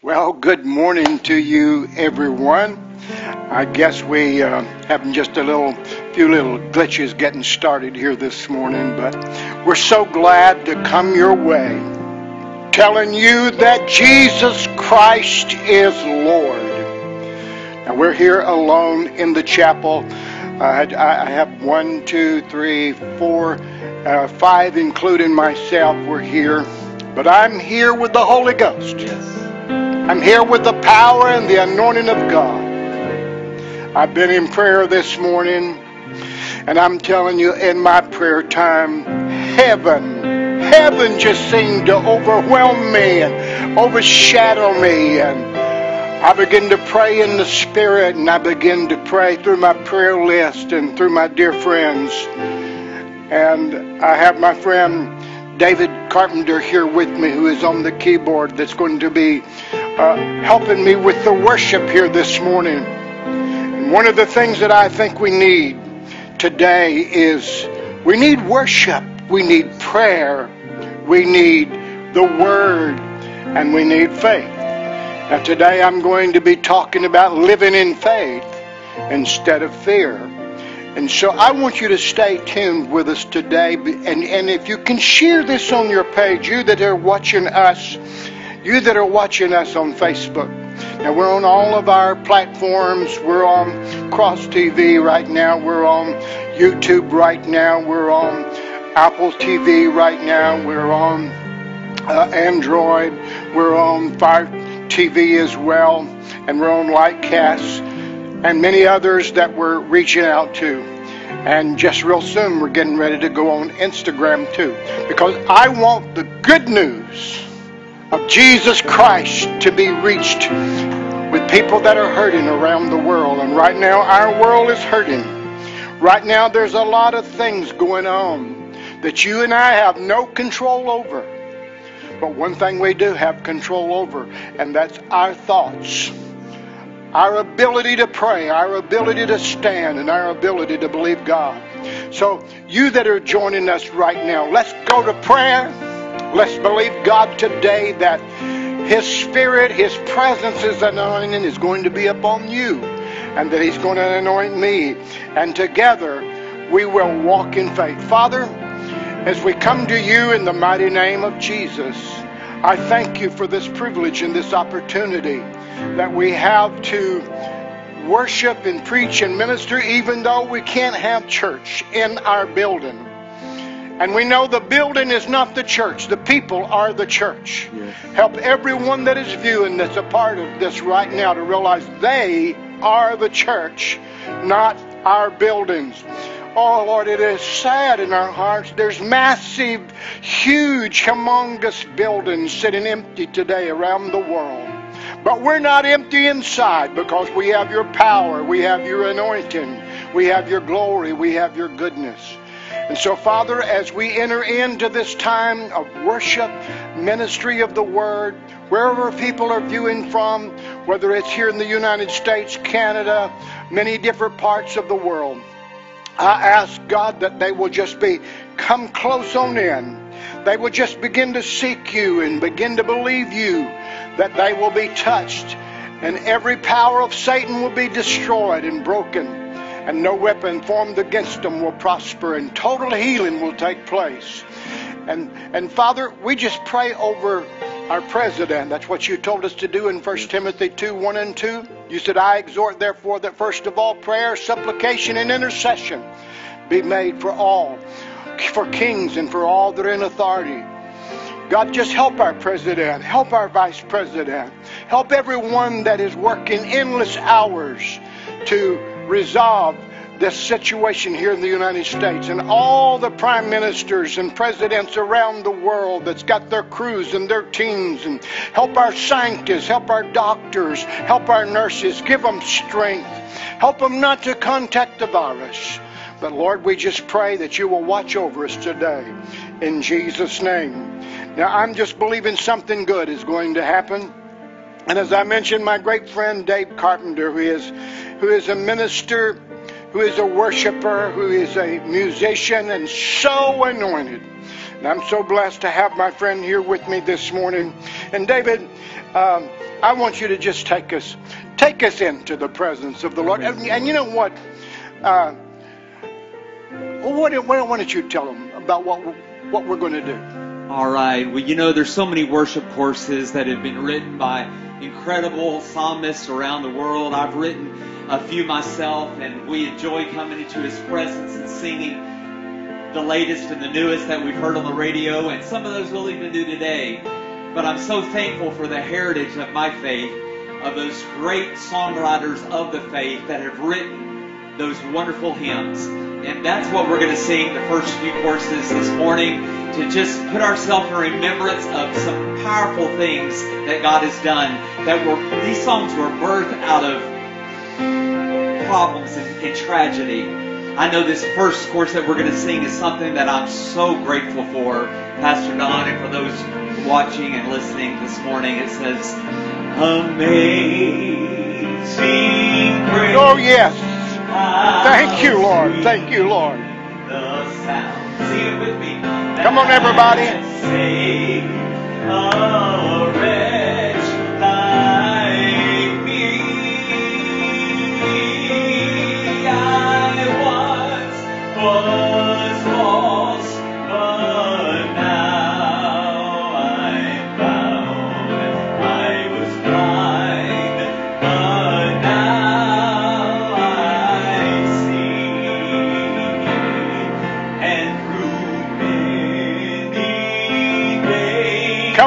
Well, good morning to you, everyone. I guess we uh, having just a little, few little glitches getting started here this morning, but we're so glad to come your way, telling you that Jesus Christ is Lord. Now we're here alone in the chapel. I, I have one, two, three, four, uh, five, including myself. We're here, but I'm here with the Holy Ghost. Yes. I'm here with the power and the anointing of God. I've been in prayer this morning, and I'm telling you, in my prayer time, heaven, heaven just seemed to overwhelm me and overshadow me. And I begin to pray in the Spirit, and I begin to pray through my prayer list and through my dear friends. And I have my friend David Carpenter here with me, who is on the keyboard, that's going to be uh, helping me with the worship here this morning. And one of the things that I think we need today is we need worship, we need prayer, we need the Word, and we need faith. Now, today I'm going to be talking about living in faith instead of fear. And so I want you to stay tuned with us today. And, and if you can share this on your page, you that are watching us, you that are watching us on Facebook. Now we're on all of our platforms. We're on Cross TV right now. We're on YouTube right now. We're on Apple TV right now. We're on uh, Android. We're on Fire TV as well. And we're on Lightcast and many others that we're reaching out to. And just real soon, we're getting ready to go on Instagram too. Because I want the good news of Jesus Christ to be reached with people that are hurting around the world. And right now, our world is hurting. Right now, there's a lot of things going on that you and I have no control over. But one thing we do have control over, and that's our thoughts our ability to pray, our ability to stand, and our ability to believe God. So, you that are joining us right now, let's go to prayer. Let's believe God today that His Spirit, His presence, His anointing is going to be upon you, and that He's going to anoint me. And together we will walk in faith. Father, as we come to you in the mighty name of Jesus, I thank you for this privilege and this opportunity that we have to worship and preach and minister, even though we can't have church in our building. And we know the building is not the church, the people are the church. Yes. Help everyone that is viewing that's a part of this right now to realize they are the church, not our buildings. Oh Lord, it is sad in our hearts. There's massive, huge, humongous buildings sitting empty today around the world. But we're not empty inside because we have your power, we have your anointing, we have your glory, we have your goodness. And so, Father, as we enter into this time of worship, ministry of the Word, wherever people are viewing from, whether it's here in the United States, Canada, many different parts of the world, I ask God that they will just be come close on in. They will just begin to seek you and begin to believe you, that they will be touched, and every power of Satan will be destroyed and broken and no weapon formed against them will prosper, and total healing will take place. And, and Father, we just pray over our president. That's what you told us to do in 1 Timothy 2 1 and 2. You said, I exhort, therefore, that first of all prayer, supplication, and intercession be made for all, for kings and for all that are in authority. God, just help our president, help our vice president, help everyone that is working endless hours to resolve this situation here in the United States and all the prime ministers and presidents around the world that's got their crews and their teams and help our scientists, help our doctors, help our nurses, give them strength, help them not to contact the virus. But Lord, we just pray that you will watch over us today in Jesus' name. Now, I'm just believing something good is going to happen. And as I mentioned, my great friend Dave Carpenter, who is, who is a minister, who is a worshiper, who is a musician, and so anointed. And I'm so blessed to have my friend here with me this morning. And David, um, I want you to just take us, take us into the presence of the Lord. And, and you know what? Uh, what, why don't you tell them about what what we're going to do? All right. Well, you know, there's so many worship courses that have been written by incredible psalmists around the world. I've written a few myself, and we enjoy coming into His presence and singing the latest and the newest that we've heard on the radio, and some of those we'll even do today. But I'm so thankful for the heritage of my faith, of those great songwriters of the faith that have written those wonderful hymns. And that's what we're going to sing the first few courses this morning to just put ourselves in remembrance of some powerful things that God has done. That were these songs were birthed out of problems and, and tragedy. I know this first course that we're going to sing is something that I'm so grateful for, Pastor Don, and for those watching and listening this morning. It says, Amazing grace. Oh, yes. Thank you, Lord. Thank you, Lord. Come on, everybody.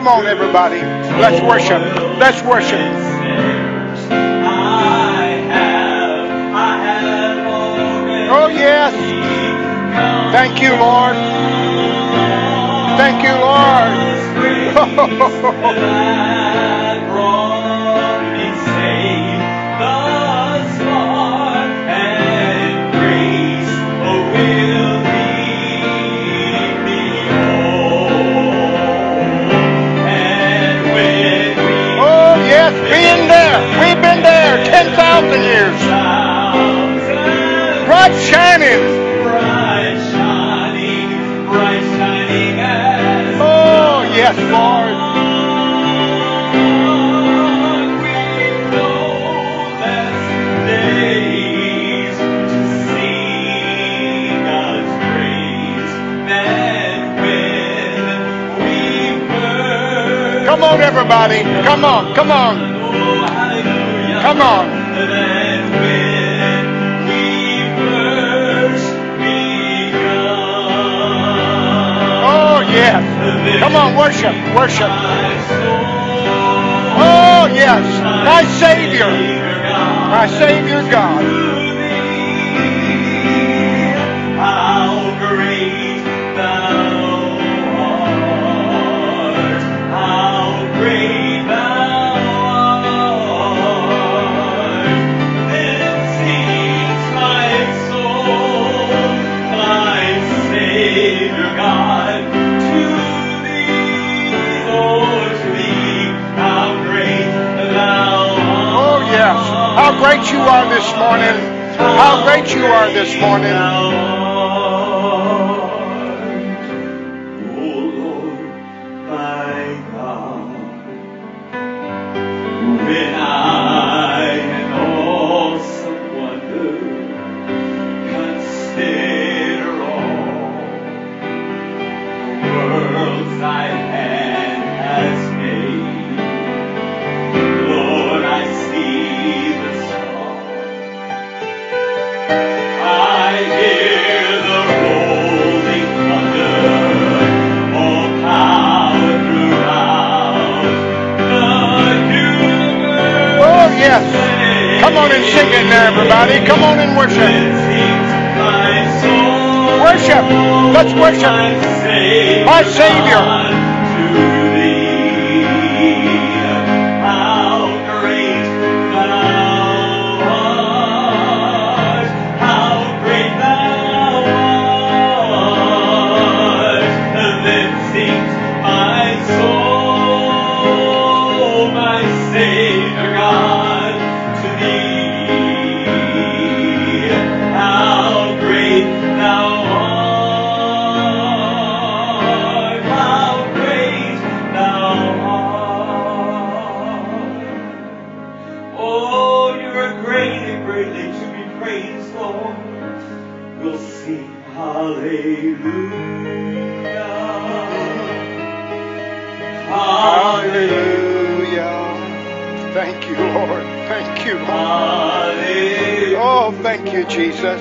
Come on, everybody. Let's worship. Let's worship. Oh, yes. Thank you, Lord. Thank you, Lord. 10,000 years. Bright shining. Oh, yes, Lord. Come on, everybody. Come on. Come on. Come on. Oh, yes. Come on, worship. Worship. Oh, yes. My Savior. My Savior God. Great you are this morning. How great you are this morning.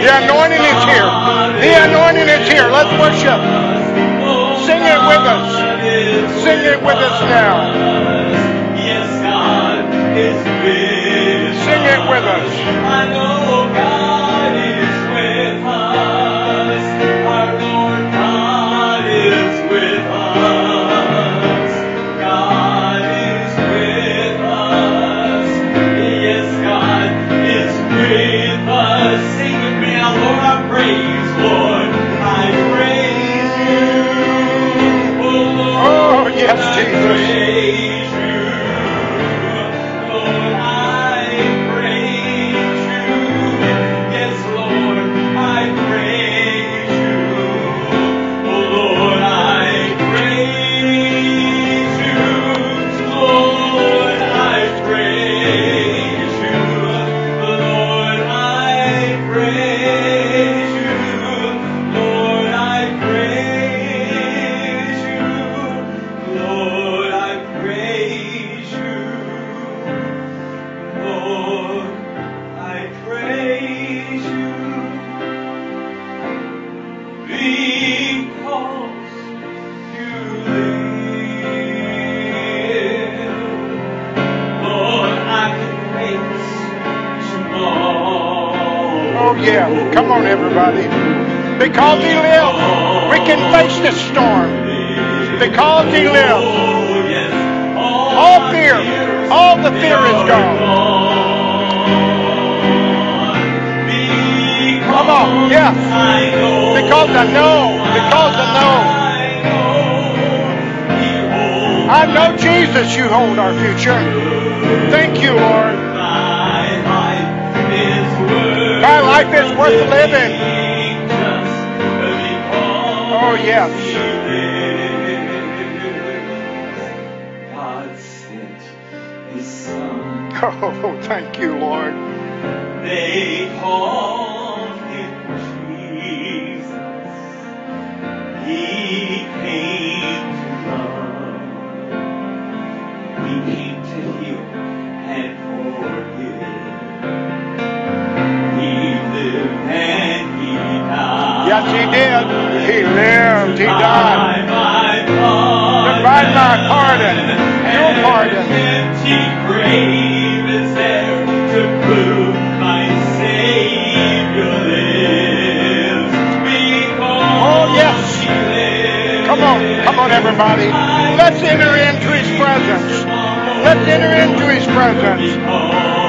The anointing is here. The anointing is here. Let's worship. Sing it with us. Sing it with us now. Sing it with us. Because I know. Because I know. I know, Jesus, you hold our future. Thank you, Lord. My life is worth living. Oh, yes. Oh, thank you, Lord. They call. Yes, he did. He lived. He died. To find my pardon. Your pardon. Empty grave is there to prove my Savior lives. oh, yes. Come on. Come on, everybody. Let's enter into his presence. Let's enter into his presence.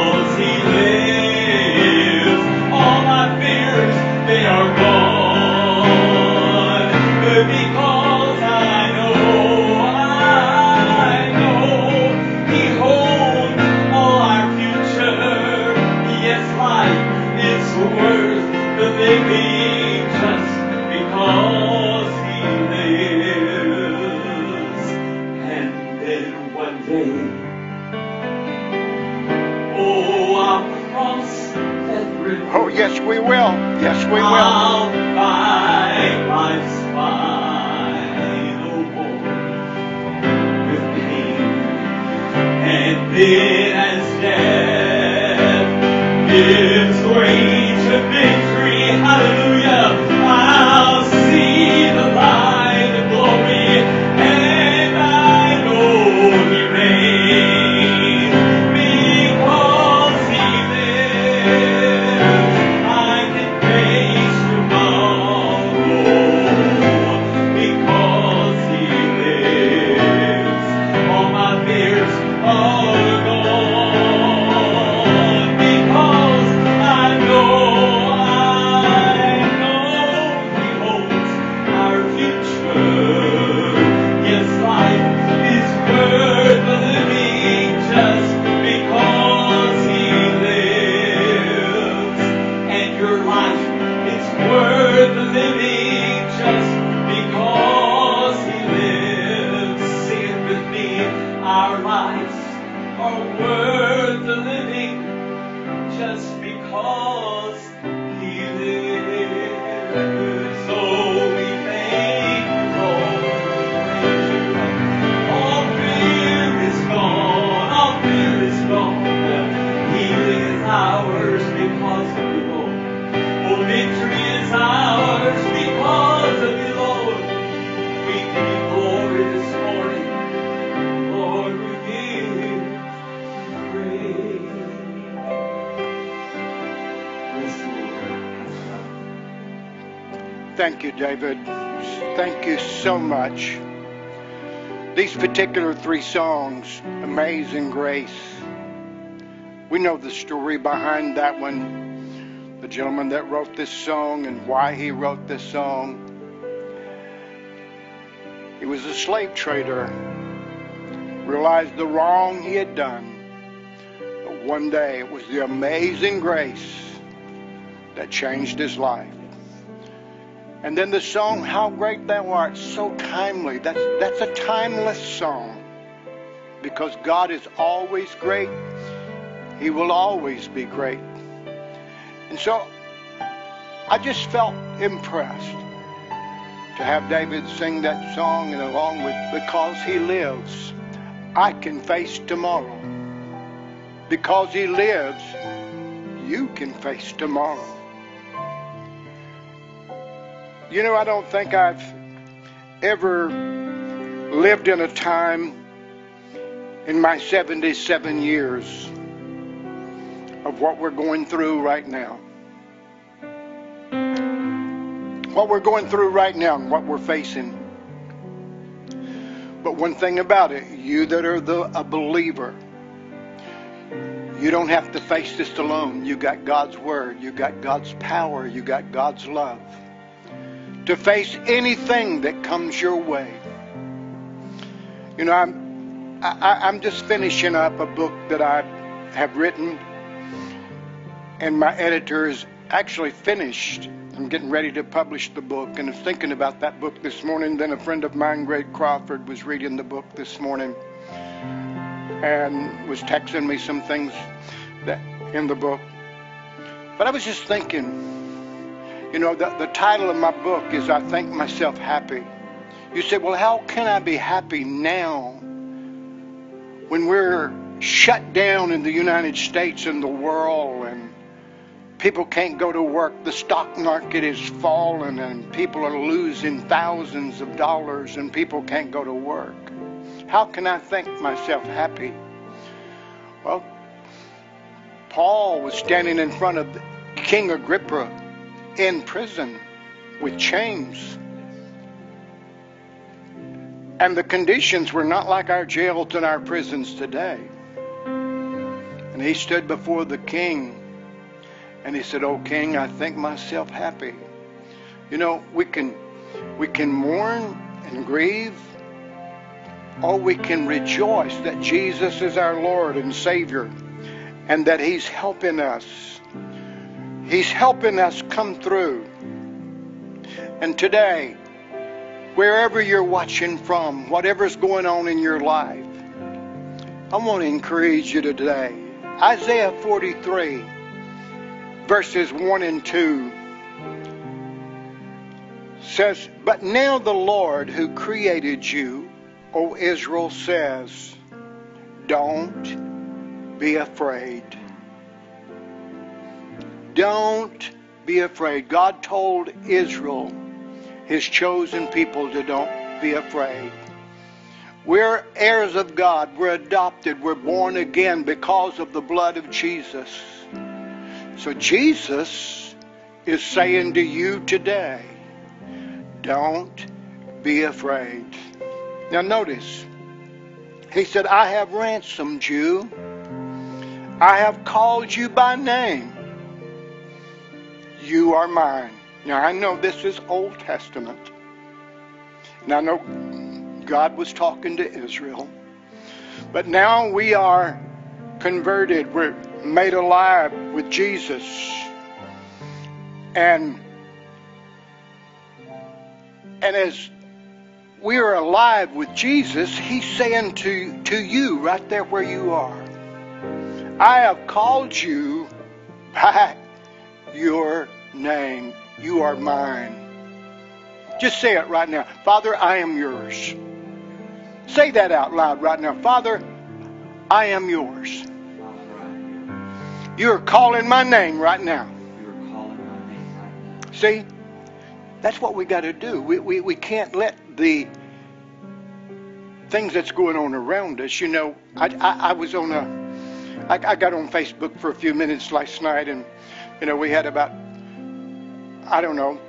will. Yes, we will. Thank you, David. Thank you so much. These particular three songs, Amazing Grace, we know the story behind that one, the gentleman that wrote this song and why he wrote this song. He was a slave trader, realized the wrong he had done. But one day it was the amazing grace that changed his life. And then the song, How Great Thou Art, so timely. That's, that's a timeless song because God is always great. He will always be great. And so I just felt impressed to have David sing that song and along with Because He Lives, I can face tomorrow. Because He lives, you can face tomorrow. You know, I don't think I've ever lived in a time in my 77 years of what we're going through right now. What we're going through right now and what we're facing. But one thing about it, you that are the, a believer, you don't have to face this alone. You got God's word, you got God's power, you got God's love to face anything that comes your way. You know, I'm I, I'm just finishing up a book that I have written, and my editor is actually finished. I'm getting ready to publish the book, and I'm thinking about that book this morning. Then a friend of mine, Greg Crawford, was reading the book this morning, and was texting me some things that in the book. But I was just thinking. You know, the, the title of my book is I Think Myself Happy. You say, well, how can I be happy now when we're shut down in the United States and the world and people can't go to work? The stock market is falling and people are losing thousands of dollars and people can't go to work. How can I think myself happy? Well, Paul was standing in front of King Agrippa in prison with chains. And the conditions were not like our jails and our prisons today. And he stood before the king and he said, Oh king, I think myself happy. You know, we can we can mourn and grieve, or we can rejoice that Jesus is our Lord and Savior and that He's helping us He's helping us come through. And today, wherever you're watching from, whatever's going on in your life, I want to encourage you today. Isaiah 43, verses 1 and 2 says, But now the Lord who created you, O Israel, says, Don't be afraid. Don't be afraid. God told Israel, his chosen people, to don't be afraid. We're heirs of God. We're adopted. We're born again because of the blood of Jesus. So Jesus is saying to you today, don't be afraid. Now notice, he said, I have ransomed you. I have called you by name. You are mine. Now, I know this is Old Testament. And I know God was talking to Israel. But now we are converted. We're made alive with Jesus. And and as we are alive with Jesus, he's saying to, to you right there where you are, I have called you by your name. You are mine. Just say it right now. Father, I am yours. Say that out loud right now. Father, I am yours. You're calling my name right now. See, that's what we got to do. We, we, we can't let the things that's going on around us. You know, I, I, I was on a, I, I got on Facebook for a few minutes last night, and you know, we had about, I don't know,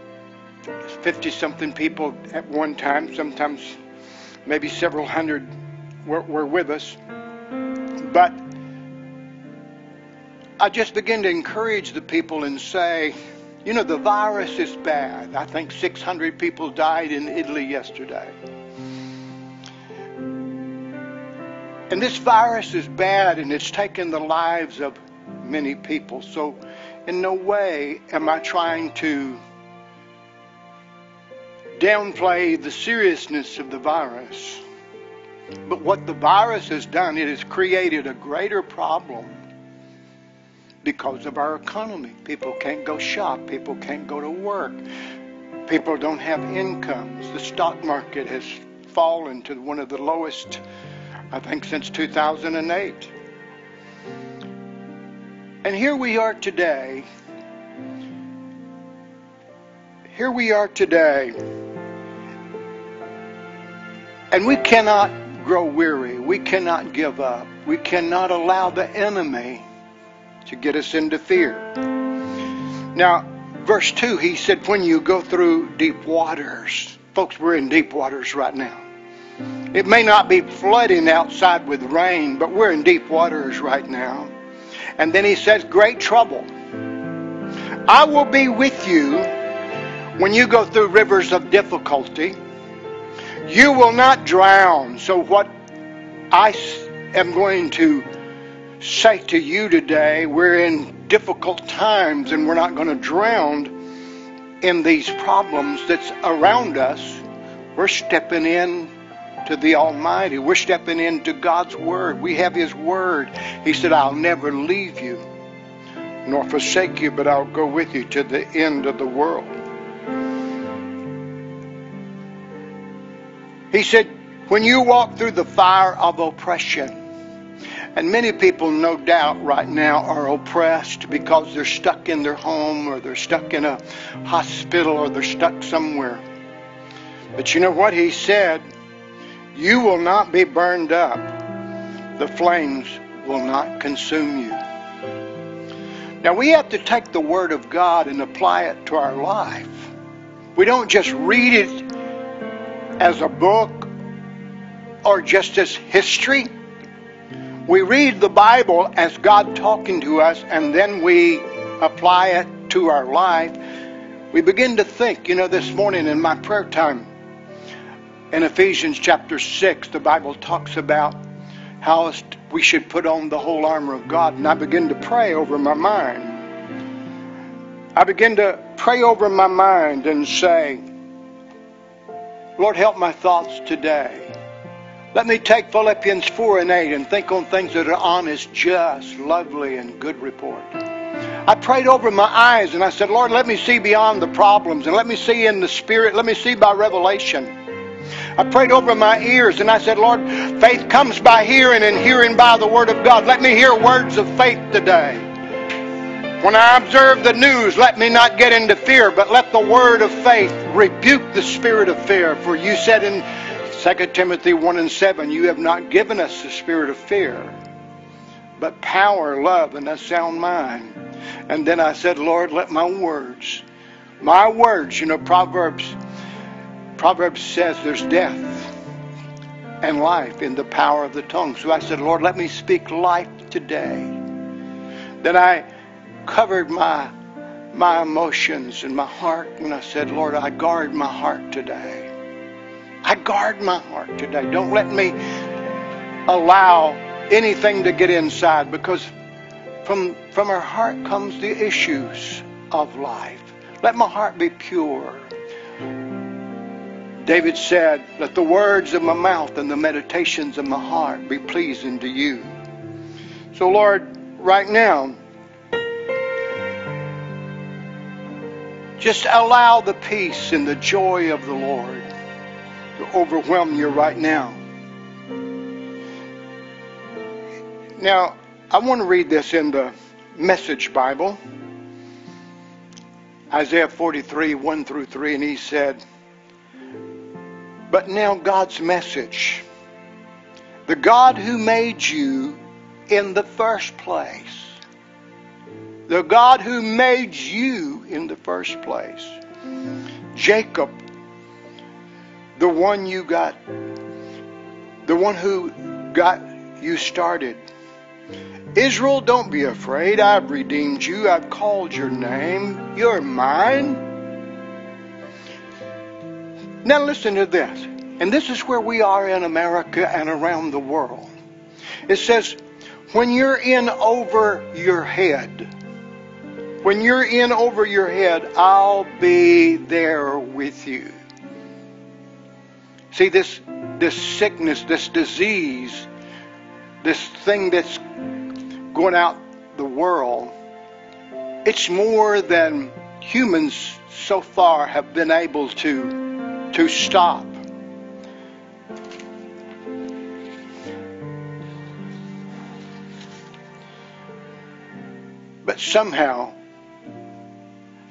50 something people at one time, sometimes maybe several hundred were, were with us. But I just began to encourage the people and say, you know, the virus is bad. I think 600 people died in Italy yesterday. And this virus is bad and it's taken the lives of many people. So, in no way am I trying to downplay the seriousness of the virus. But what the virus has done, it has created a greater problem because of our economy. People can't go shop, people can't go to work, people don't have incomes. The stock market has fallen to one of the lowest, I think, since 2008. And here we are today. Here we are today. And we cannot grow weary. We cannot give up. We cannot allow the enemy to get us into fear. Now, verse 2, he said, When you go through deep waters, folks, we're in deep waters right now. It may not be flooding outside with rain, but we're in deep waters right now. And then he says, Great trouble. I will be with you when you go through rivers of difficulty. You will not drown. So, what I am going to say to you today, we're in difficult times and we're not going to drown in these problems that's around us. We're stepping in to the Almighty. We're stepping into God's Word. We have His Word. He said, I'll never leave you nor forsake you, but I'll go with you to the end of the world. He said, when you walk through the fire of oppression, and many people, no doubt, right now are oppressed because they're stuck in their home or they're stuck in a hospital or they're stuck somewhere. But you know what? He said, You will not be burned up, the flames will not consume you. Now, we have to take the Word of God and apply it to our life. We don't just read it as a book or just as history we read the Bible as God talking to us and then we apply it to our life, we begin to think. You know, this morning in my prayer time, in Ephesians chapter 6, the Bible talks about how we should put on the whole armor of God. And I begin to pray over my mind. I begin to pray over my mind and say, Lord, help my thoughts today. Let me take Philippians 4 and 8 and think on things that are honest, just, lovely, and good report. I prayed over my eyes and I said, Lord, let me see beyond the problems and let me see in the Spirit. Let me see by revelation. I prayed over my ears and I said, Lord, faith comes by hearing and hearing by the Word of God. Let me hear words of faith today. When I observe the news, let me not get into fear, but let the word of faith rebuke the spirit of fear. For you said in 2 Timothy 1 and 7, you have not given us the spirit of fear, but power, love, and a sound mind. And then I said, Lord, let my words, my words, you know, Proverbs, Proverbs says there's death and life in the power of the tongue. So I said, Lord, let me speak life today. Then I covered my my emotions and my heart and I said, Lord, I guard my heart today. I guard my heart today. Don't let me allow anything to get inside because from, from our heart comes the issues of life. Let my heart be pure. David said, Let the words of my mouth and the meditations of my heart be pleasing to you. So, Lord, right now, just allow the peace and the joy of the Lord to overwhelm you right now. Now, I want to read this in the Message Bible, Isaiah 43, 1 through 3, and he said, But now God's message, the God who made you in the first place, the God who made you in the first place, Jacob, the one you got, the one who got you started. Israel, don't be afraid. I've redeemed you. I've called your name. You're mine. Now listen to this. And this is where we are in America and around the world. It says, when you're in over your head, when you're in over your head, I'll be there with you. See, this, this sickness, this disease, this thing that's going out the world, it's more than humans so far have been able to, to stop. But somehow,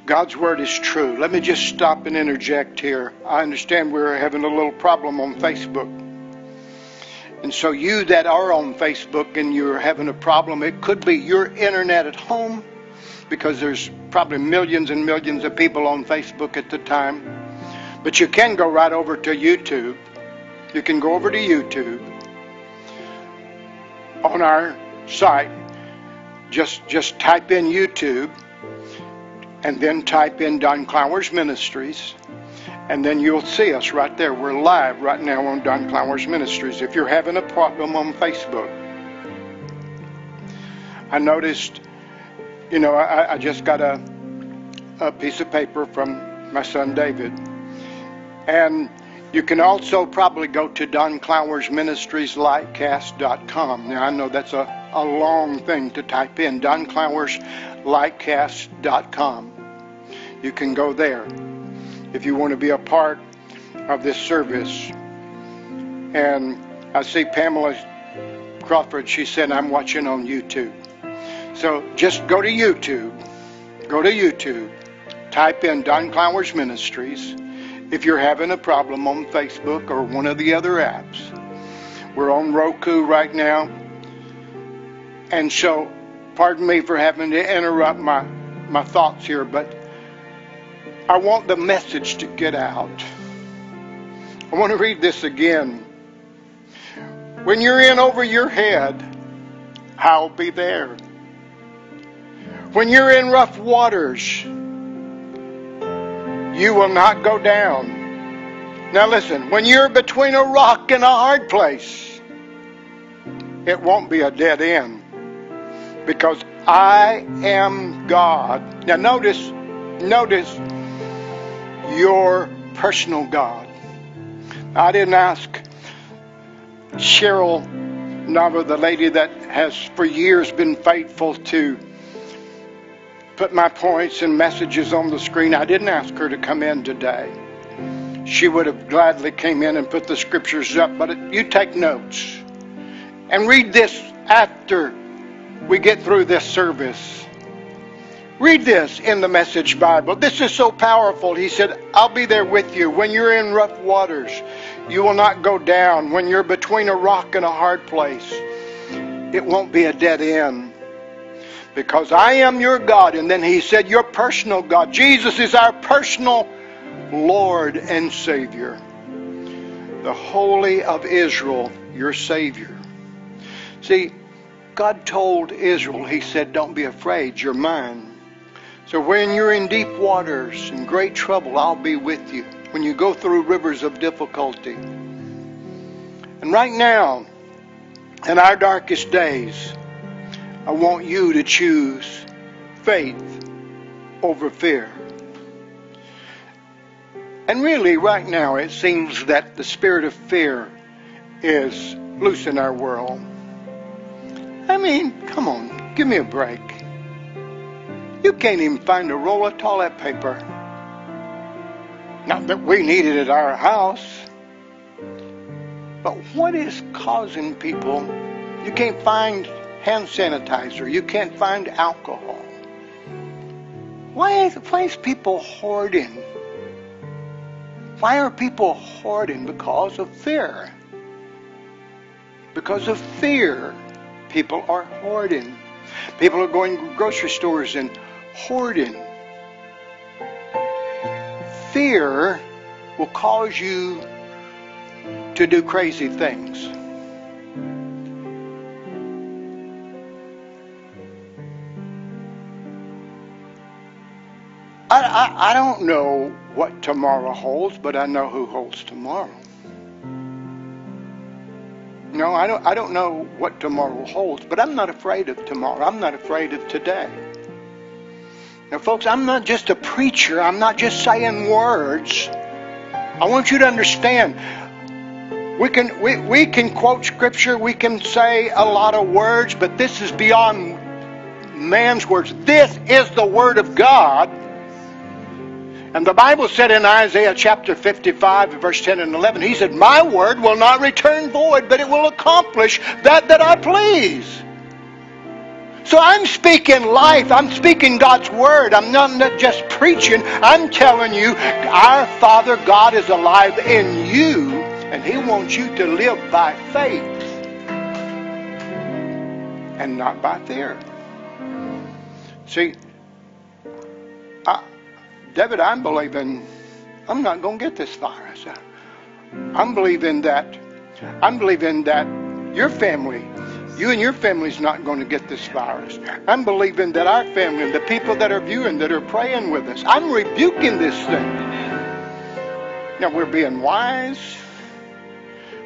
God's word is true. Let me just stop and interject here. I understand we're having a little problem on Facebook. And so, you that are on Facebook and you're having a problem, it could be your internet at home because there's probably millions and millions of people on Facebook at the time. But you can go right over to YouTube. You can go over to YouTube on our site. Just just type in YouTube and then type in Don Clowers Ministries and then you'll see us right there. We're live right now on Don Clowers Ministries. If you're having a problem on Facebook, I noticed, you know, I, I just got a, a piece of paper from my son David. And you can also probably go to Don Clowers Ministries Lightcast.com. Now, I know that's a, a long thing to type in. Don Clowers Lightcast.com. You can go there if you want to be a part of this service. And I see Pamela Crawford, she said, I'm watching on YouTube. So just go to YouTube. Go to YouTube. Type in Don Clowers Ministries. If you're having a problem on Facebook or one of the other apps, we're on Roku right now. And so, pardon me for having to interrupt my, my thoughts here, but I want the message to get out. I want to read this again. When you're in over your head, I'll be there. When you're in rough waters, you will not go down. Now listen, when you're between a rock and a hard place, it won't be a dead end because I am God. Now notice, notice your personal God. I didn't ask Cheryl Nava, the lady that has for years been faithful to put my points and messages on the screen. I didn't ask her to come in today. She would have gladly came in and put the scriptures up, but you take notes and read this after we get through this service. Read this in the Message Bible. This is so powerful. He said, I'll be there with you. When you're in rough waters, you will not go down. When you're between a rock and a hard place, it won't be a dead end. Because I am your God. And then he said, Your personal God. Jesus is our personal Lord and Savior. The Holy of Israel, your Savior. See, God told Israel, He said, Don't be afraid, you're mine. So when you're in deep waters and great trouble, I'll be with you. When you go through rivers of difficulty. And right now, in our darkest days, I want you to choose faith over fear. And really, right now, it seems that the spirit of fear is loose in our world. I mean, come on, give me a break. You can't even find a roll of toilet paper. Not that we need it at our house. But what is causing people? You can't find hand sanitizer. You can't find alcohol. Why is, why is people hoarding? Why are people hoarding? Because of fear. Because of fear, people are hoarding. People are going to grocery stores and hoarding. Fear will cause you to do crazy things. I, I, I don't know what tomorrow holds, but I know who holds tomorrow. No, I don't, I don't know what tomorrow holds, but I'm not afraid of tomorrow. I'm not afraid of today. Now, folks, I'm not just a preacher. I'm not just saying words. I want you to understand. We can, we, we can quote scripture, we can say a lot of words, but this is beyond man's words. This is the word of God. And the Bible said in Isaiah chapter 55, verse 10 and 11, He said, My word will not return void, but it will accomplish that that I please. So I'm speaking life. I'm speaking God's word. I'm not just preaching. I'm telling you, our Father God is alive in you, and He wants you to live by faith and not by fear. See, David, I'm believing I'm not going to get this virus. I'm believing that I'm believing that your family, you and your family's not going to get this virus. I'm believing that our family, and the people that are viewing, that are praying with us, I'm rebuking this thing. Now we're being wise.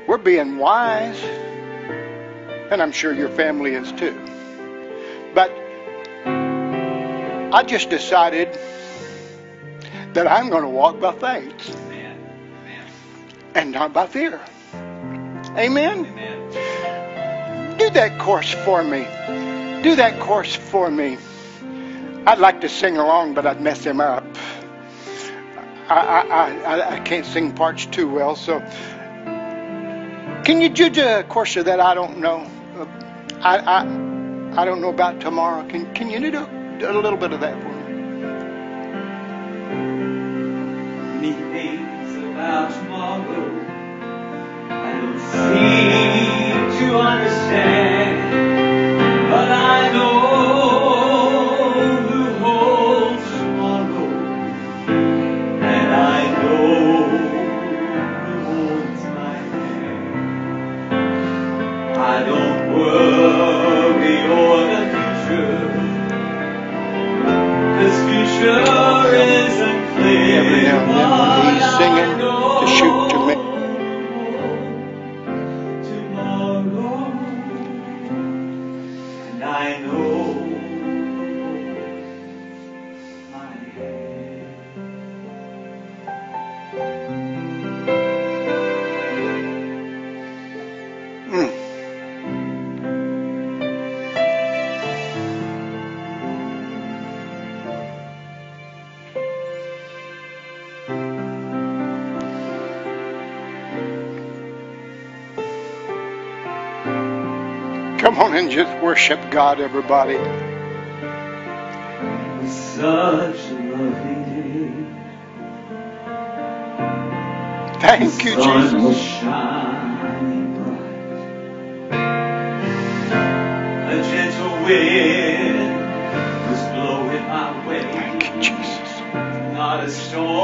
We're being wise. And I'm sure your family is too. But I just decided that I'm going to walk by faith and not by fear. Amen? Do that course for me. Do that course for me. I'd like to sing along, but I'd mess him up. I, I, I, I can't sing parts too well, so can you do a course of that? I don't know. I, I, I don't know about tomorrow. Can, can you do a little bit of that for me? About tomorrow. I don't seem to understand, and just worship God, everybody. Such a lovely day. Thank you, the sun was Jesus. A gentle wind was blowing my way. Thank you, Jesus. Not a storm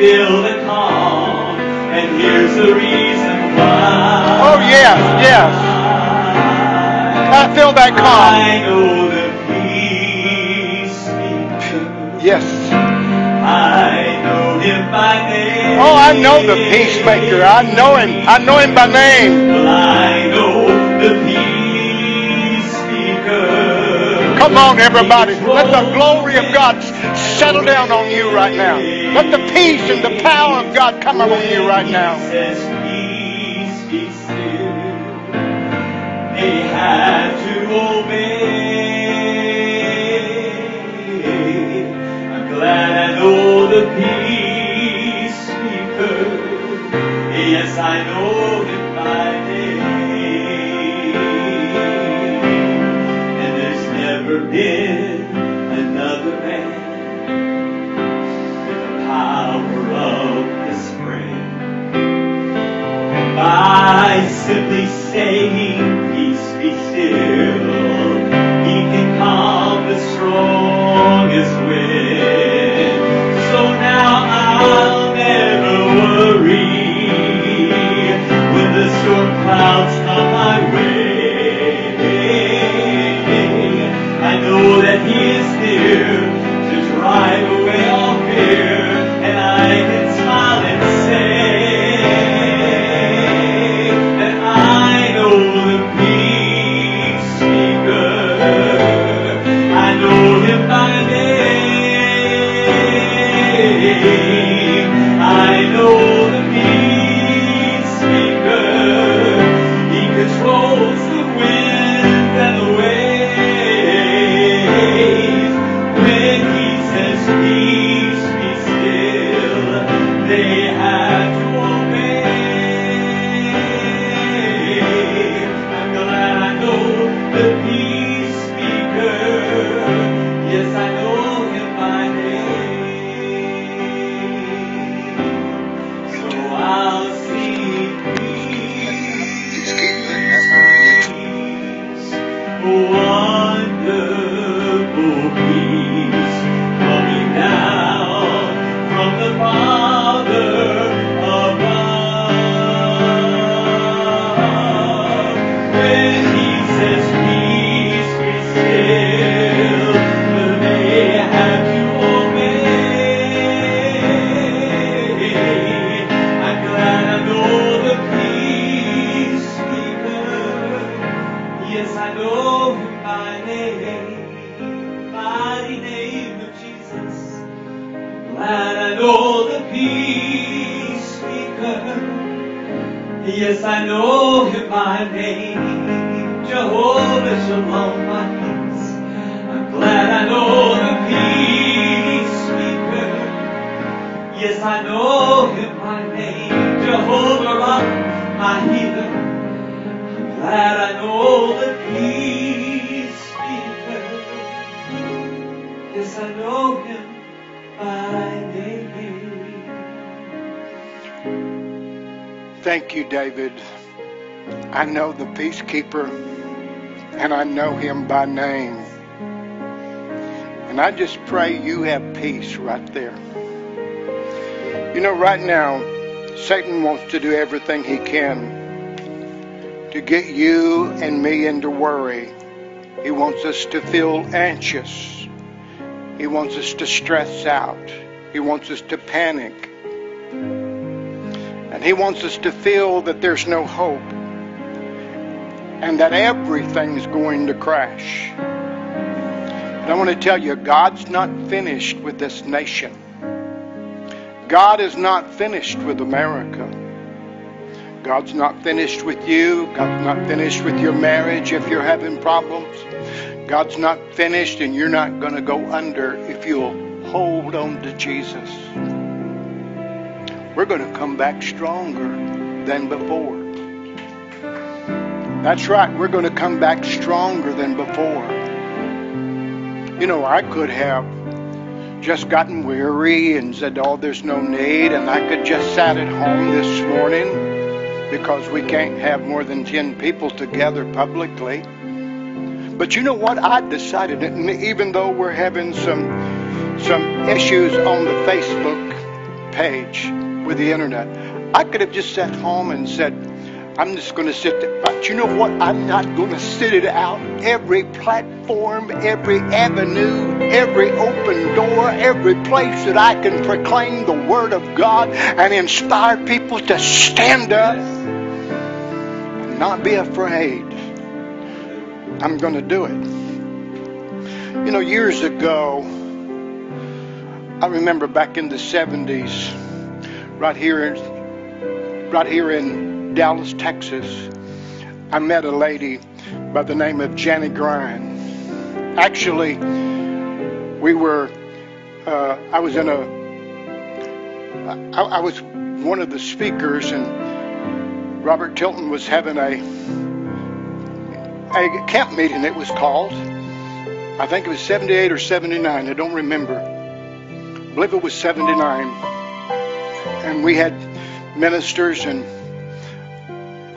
feel the calm, and here's the reason why. Oh, yes, yes. I feel that calm. I know the peace. Yes. I know him by name. Oh, I know the peacemaker. I know him. I know him by name. Well, I know the peace speaker. Come on, everybody. Let the glory of God settle down on you right now. Let the peace and the power of God come upon you right now. By simply saying, peace be still, he can calm the strongest wind. So now I'll peacekeeper, and I know him by name. And I just pray you have peace right there. You know, right now, Satan wants to do everything he can to get you and me into worry. He wants us to feel anxious. He wants us to stress out. He wants us to panic. And he wants us to feel that there's no hope and that everything's going to crash. But I want to tell you, God's not finished with this nation. God is not finished with America. God's not finished with you. God's not finished with your marriage if you're having problems. God's not finished and you're not going to go under if you'll hold on to Jesus. We're going to come back stronger than before. That's right, we're going to come back stronger than before. You know, I could have just gotten weary and said, oh, there's no need, and I could just sat at home this morning because we can't have more than 10 people together publicly. But you know what? I decided, even though we're having some some issues on the Facebook page with the internet, I could have just sat home and said, I'm just going to sit there. But you know what? I'm not going to sit it out. Every platform, every avenue, every open door, every place that I can proclaim the Word of God and inspire people to stand up and not be afraid. I'm going to do it. You know, years ago, I remember back in the 70s, right here right here in Dallas, Texas, I met a lady by the name of Jenny Grein. Actually, we were, uh, I was in a, I, I was one of the speakers, and Robert Tilton was having a, a camp meeting, it was called. I think it was 78 or 79, I don't remember. I believe it was 79. And we had ministers and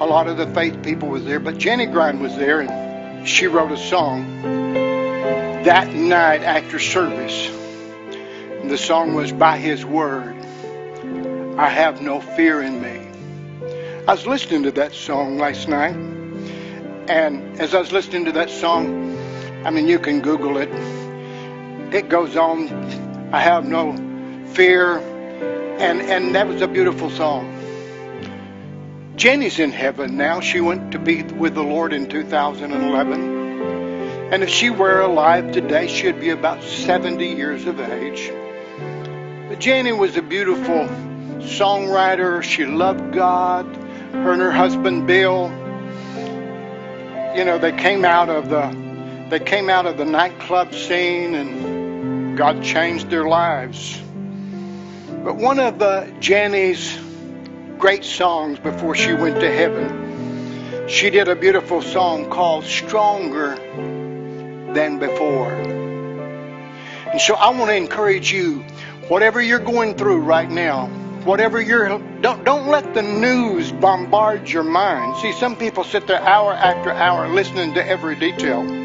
a lot of the faith people was there, but Jenny Grein was there, and she wrote a song that night after service. The song was By His Word, I Have No Fear in Me. I was listening to that song last night, and as I was listening to that song, I mean, you can Google it. It goes on, I have no fear, and, and that was a beautiful song. Jenny's in heaven now. She went to be with the Lord in 2011. And if she were alive today, she'd be about 70 years of age. But Jenny was a beautiful songwriter. She loved God. Her and her husband Bill, you know, they came out of the they came out of the nightclub scene and God changed their lives. But one of uh, Jenny's great songs before she went to heaven, she did a beautiful song called Stronger Than Before. And so I want to encourage you, whatever you're going through right now, whatever you're don't don't let the news bombard your mind. See, some people sit there hour after hour listening to every detail.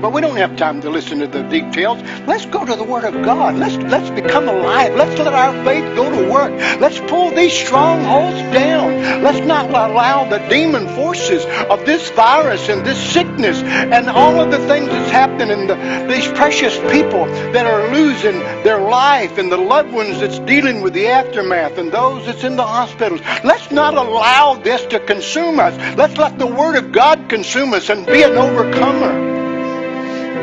But we don't have time to listen to the details. Let's go to the Word of God. Let's let's become alive. Let's let our faith go to work. Let's pull these strongholds down. Let's not allow the demon forces of this virus and this sickness and all of the things that's happening the, these precious people that are losing their life and the loved ones that's dealing with the aftermath and those that's in the hospitals. Let's not allow this to consume us. Let's let the Word of God consume us and be an overcomer.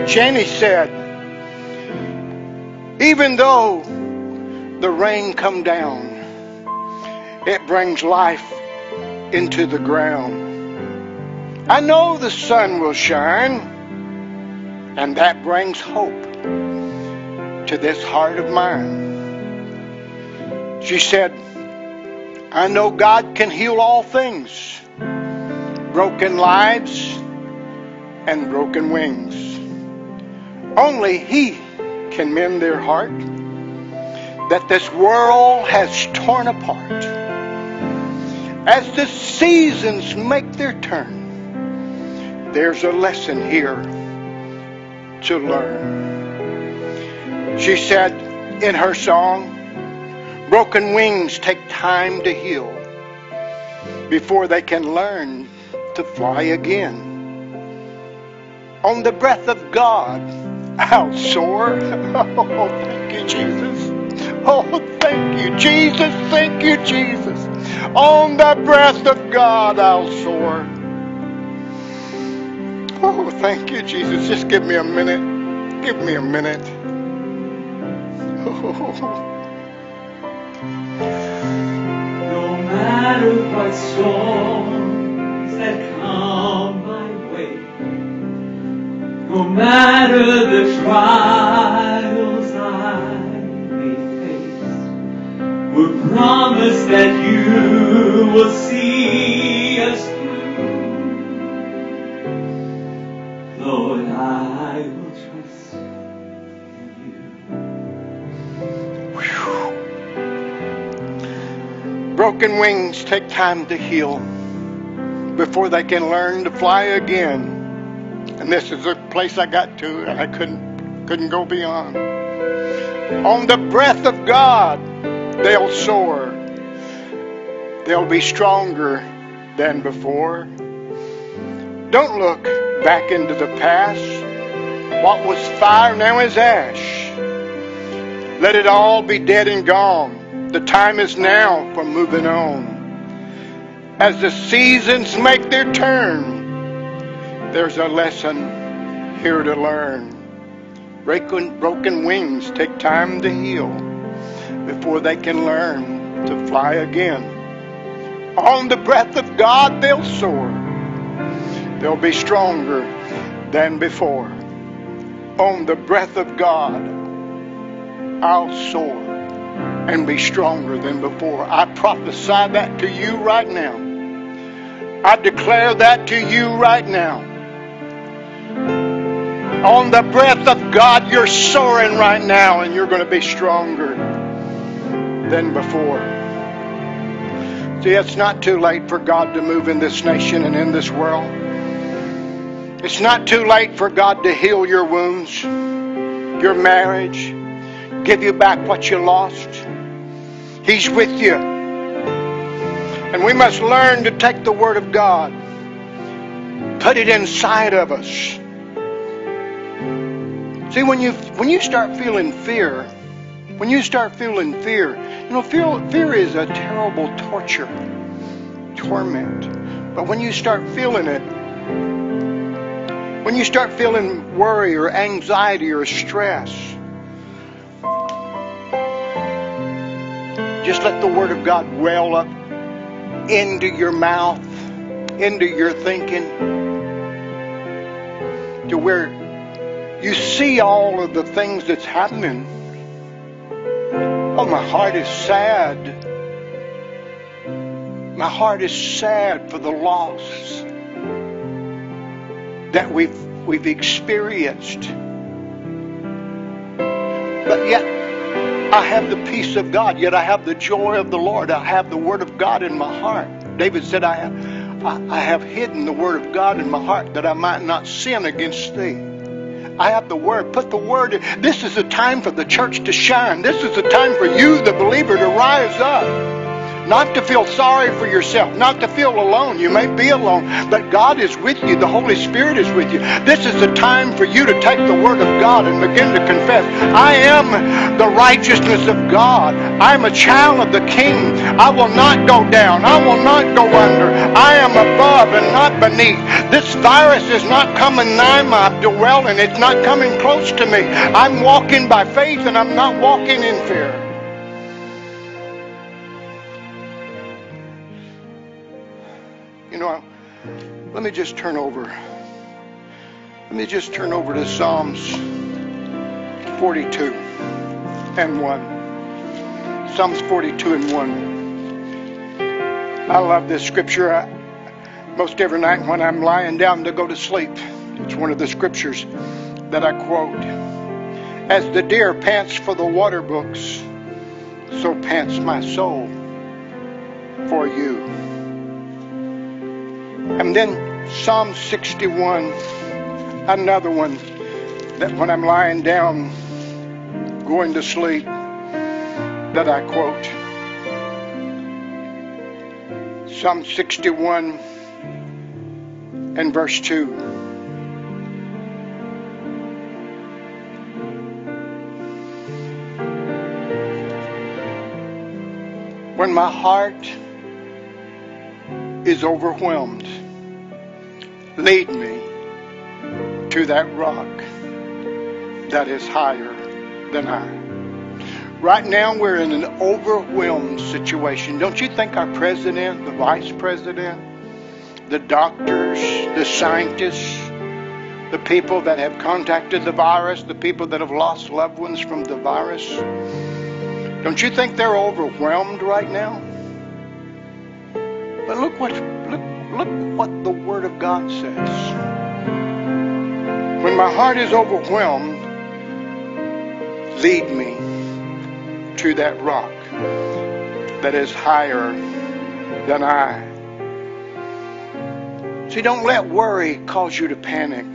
Jenny said, even though the rain come down, it brings life into the ground. I know the sun will shine, and that brings hope to this heart of mine. She said, I know God can heal all things, broken lives and broken wings. Only He can mend their heart that this world has torn apart. As the seasons make their turn, there's a lesson here to learn. She said in her song, broken wings take time to heal before they can learn to fly again. On the breath of God, I'll soar. Oh, thank you, Jesus. Oh, thank you, Jesus. Thank you, Jesus. On the breath of God, I'll soar. Oh, thank you, Jesus. Just give me a minute. Give me a minute. Oh. No matter what storms that no matter the trials I may face, we're promised that you will see us through. Lord, I will trust in you. Broken wings take time to heal before they can learn to fly again. And this is the place I got to, and I couldn't couldn't go beyond. On the breath of God, they'll soar. They'll be stronger than before. Don't look back into the past. What was fire now is ash. Let it all be dead and gone. The time is now for moving on. As the seasons make their turn, there's a lesson here to learn. Broken, wings take time to heal before they can learn to fly again. On the breath of God, they'll soar. they'll be stronger than before. On the breath of God, I'll soar and be stronger than before. I prophesy that to you right now. I declare that to you right now. On the breath of God, you're soaring right now and you're going to be stronger than before. See, it's not too late for God to move in this nation and in this world. It's not too late for God to heal your wounds, your marriage, give you back what you lost. He's with you. And we must learn to take the Word of God, put it inside of us. See, when you when you start feeling fear, when you start feeling fear, you know, fear, fear is a terrible torture, torment. But when you start feeling it, when you start feeling worry or anxiety or stress, just let the Word of God well up into your mouth, into your thinking, to where you see all of the things that's happening. Oh, my heart is sad. My heart is sad for the loss that we've we've experienced. But yet I have the peace of God, yet I have the joy of the Lord. I have the word of God in my heart. David said, I have, I, I have hidden the word of God in my heart that I might not sin against thee. I have the word. Put the word in. This is the time for the church to shine. This is the time for you, the believer, to rise up. Not to feel sorry for yourself, not to feel alone. You may be alone, but God is with you. The Holy Spirit is with you. This is the time for you to take the Word of God and begin to confess I am the righteousness of God. I am a child of the King. I will not go down. I will not go under. I am above and not beneath. This virus is not coming nigh my dwelling. It's not coming close to me. I'm walking by faith and I'm not walking in fear. Let me just turn over. Let me just turn over to Psalms 42 and 1. Psalms 42 and 1. I love this scripture. I, most every night when I'm lying down to go to sleep, it's one of the scriptures that I quote. As the deer pants for the water brooks, so pants my soul for you. And then Psalm 61, another one that when I'm lying down going to sleep, that I quote. Psalm 61 and verse 2. When my heart is overwhelmed, lead me to that rock that is higher than I. Right now, we're in an overwhelmed situation. Don't you think our president, the vice president, the doctors, the scientists, the people that have contacted the virus, the people that have lost loved ones from the virus, don't you think they're overwhelmed right now? But look what look what the Word of God says. When my heart is overwhelmed, lead me to that rock that is higher than I. See, don't let worry cause you to panic.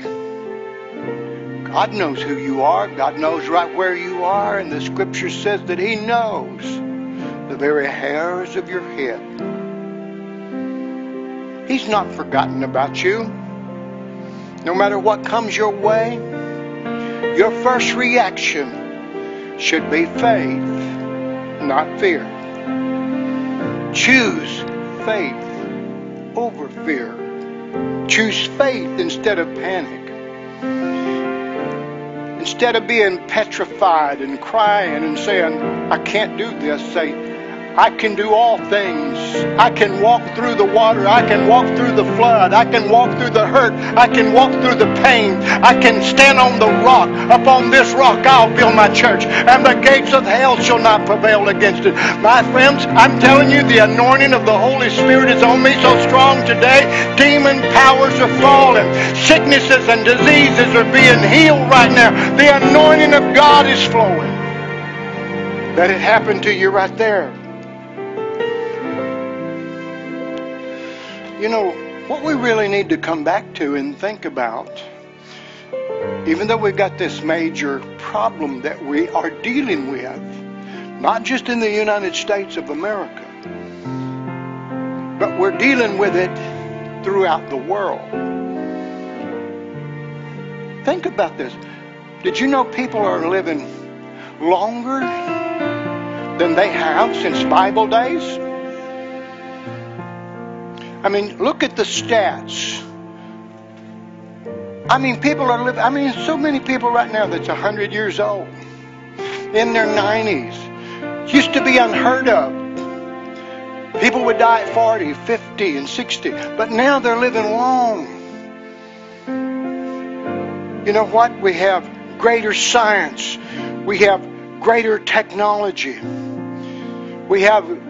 God knows who you are. God knows right where you are. And the scripture says that He knows the very hairs of your head. He's not forgotten about you. No matter what comes your way, your first reaction should be faith, not fear. Choose faith over fear. Choose faith instead of panic. Instead of being petrified and crying and saying, I can't do this, say, I can do all things. I can walk through the water. I can walk through the flood. I can walk through the hurt. I can walk through the pain. I can stand on the rock. Upon this rock I'll build my church, and the gates of hell shall not prevail against it. My friends, I'm telling you, the anointing of the Holy Spirit is on me so strong today. Demon powers are falling. Sicknesses and diseases are being healed right now. The anointing of God is flowing. Let it happen to you right there. You know, what we really need to come back to and think about, even though we've got this major problem that we are dealing with, not just in the United States of America, but we're dealing with it throughout the world. Think about this. Did you know people are living longer than they have since Bible days? I mean, look at the stats. I mean, people are living, I mean, so many people right now that's 100 years old, in their 90s. Used to be unheard of. People would die at 40, 50, and 60, but now they're living long. You know what? We have greater science. We have greater technology. We have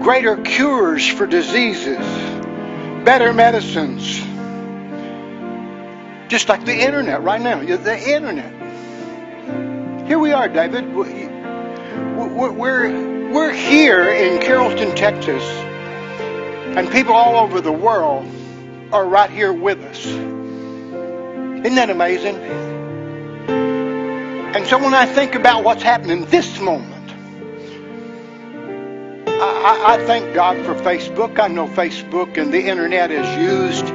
greater cures for diseases, better medicines. Just like the internet right now, the internet. Here we are, David. We're, we're here in Carrollton, Texas, and people all over the world are right here with us. Isn't that amazing? And so when I think about what's happening this moment, I, I, thank God for Facebook. I know Facebook and the internet is used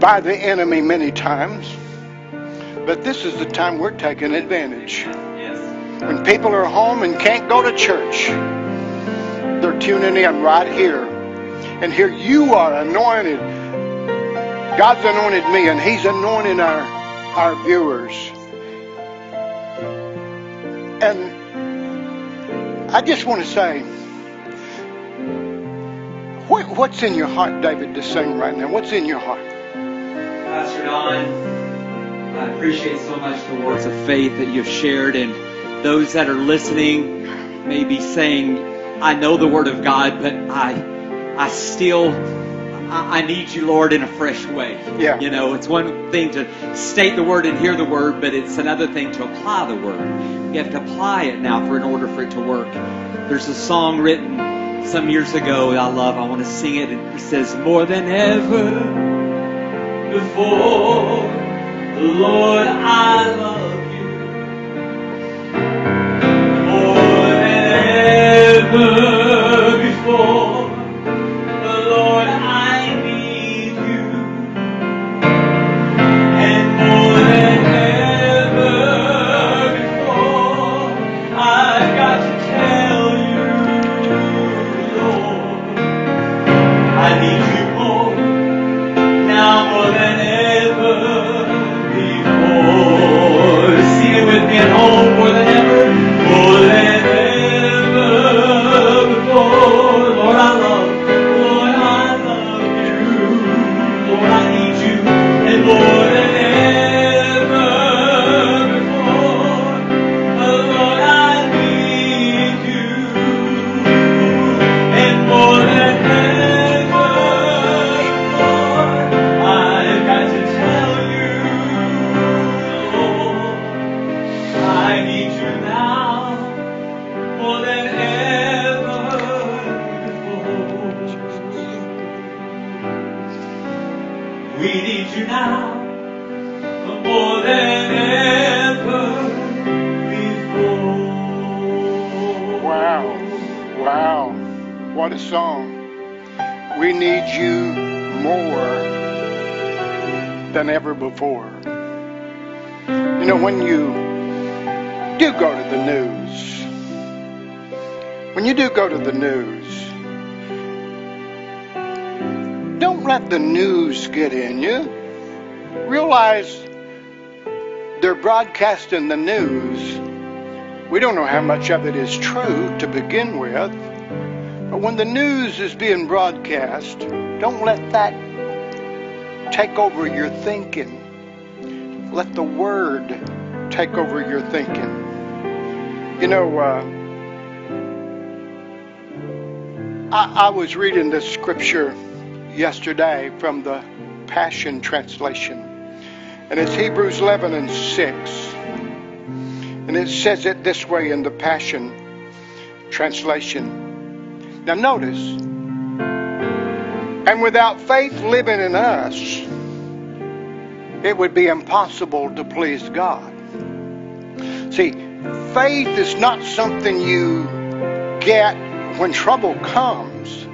by the enemy many times. But this is the time we're taking advantage. Yes. When people are home and can't go to church, they're tuning in right here. And here you are anointed. God's anointed me, and He's anointing our, our viewers. And I just want to say, what, what's in your heart, David, to sing right now? What's in your heart? Pastor Don, I appreciate so much the words of faith that you've shared, and those that are listening may be saying, I know the Word of God, but I, I still, I, need you, Lord, in a fresh way. Yeah. You know, it's one thing to state the Word and hear the Word, but it's another thing to apply the Word. You have to apply it now for in order for it to work. There's a song written some years ago I love. I want to sing it. It says, More than ever before, the Lord, I love they're broadcasting the news. We don't know how much of it is true to begin with. But when the news is being broadcast, don't let that take over your thinking. Let the Word take over your thinking. You know, uh, I, I was reading this scripture yesterday from the Passion Translation, and it's Hebrews 11 and 6. And it says it this way in the Passion Translation. Now, notice, and without faith living in us, it would be impossible to please God. See, faith is not something you get when trouble comes.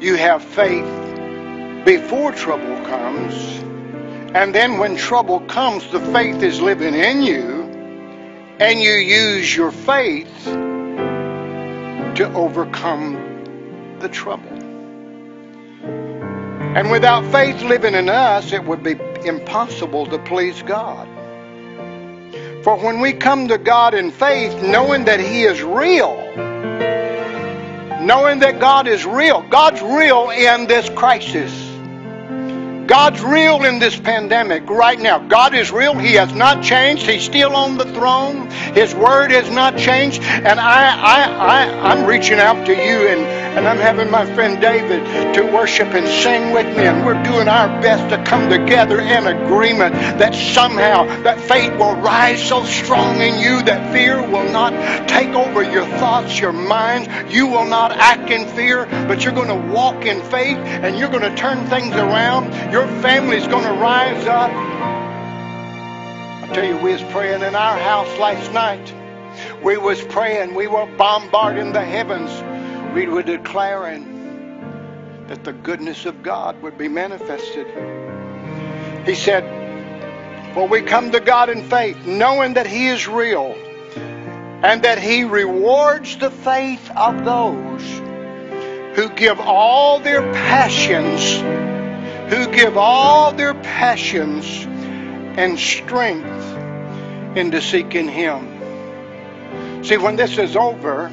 You have faith before trouble comes. And then when trouble comes, the faith is living in you. And you use your faith to overcome the trouble. And without faith living in us, it would be impossible to please God. For when we come to God in faith, knowing that He is real, knowing that God is real, God's real in this crisis. God's real in this pandemic right now. God is real. He has not changed. He's still on the throne. His word has not changed. And I, I, I, I'm reaching out to you and, and I'm having my friend David to worship and sing with me. And we're doing our best to come together in agreement that somehow that faith will rise so strong in you that fear will not take over your thoughts, your minds. You will not act in fear, but you're going to walk in faith and you're going to turn things around. Your family's going to rise up. I tell you, we was praying in our house last night. We was praying. We were bombarding the heavens. We were declaring that the goodness of God would be manifested. He said, "For we come to God in faith, knowing that He is real, and that He rewards the faith of those who give all their passions." Who give all their passions and strength into seeking Him. See, when this is over,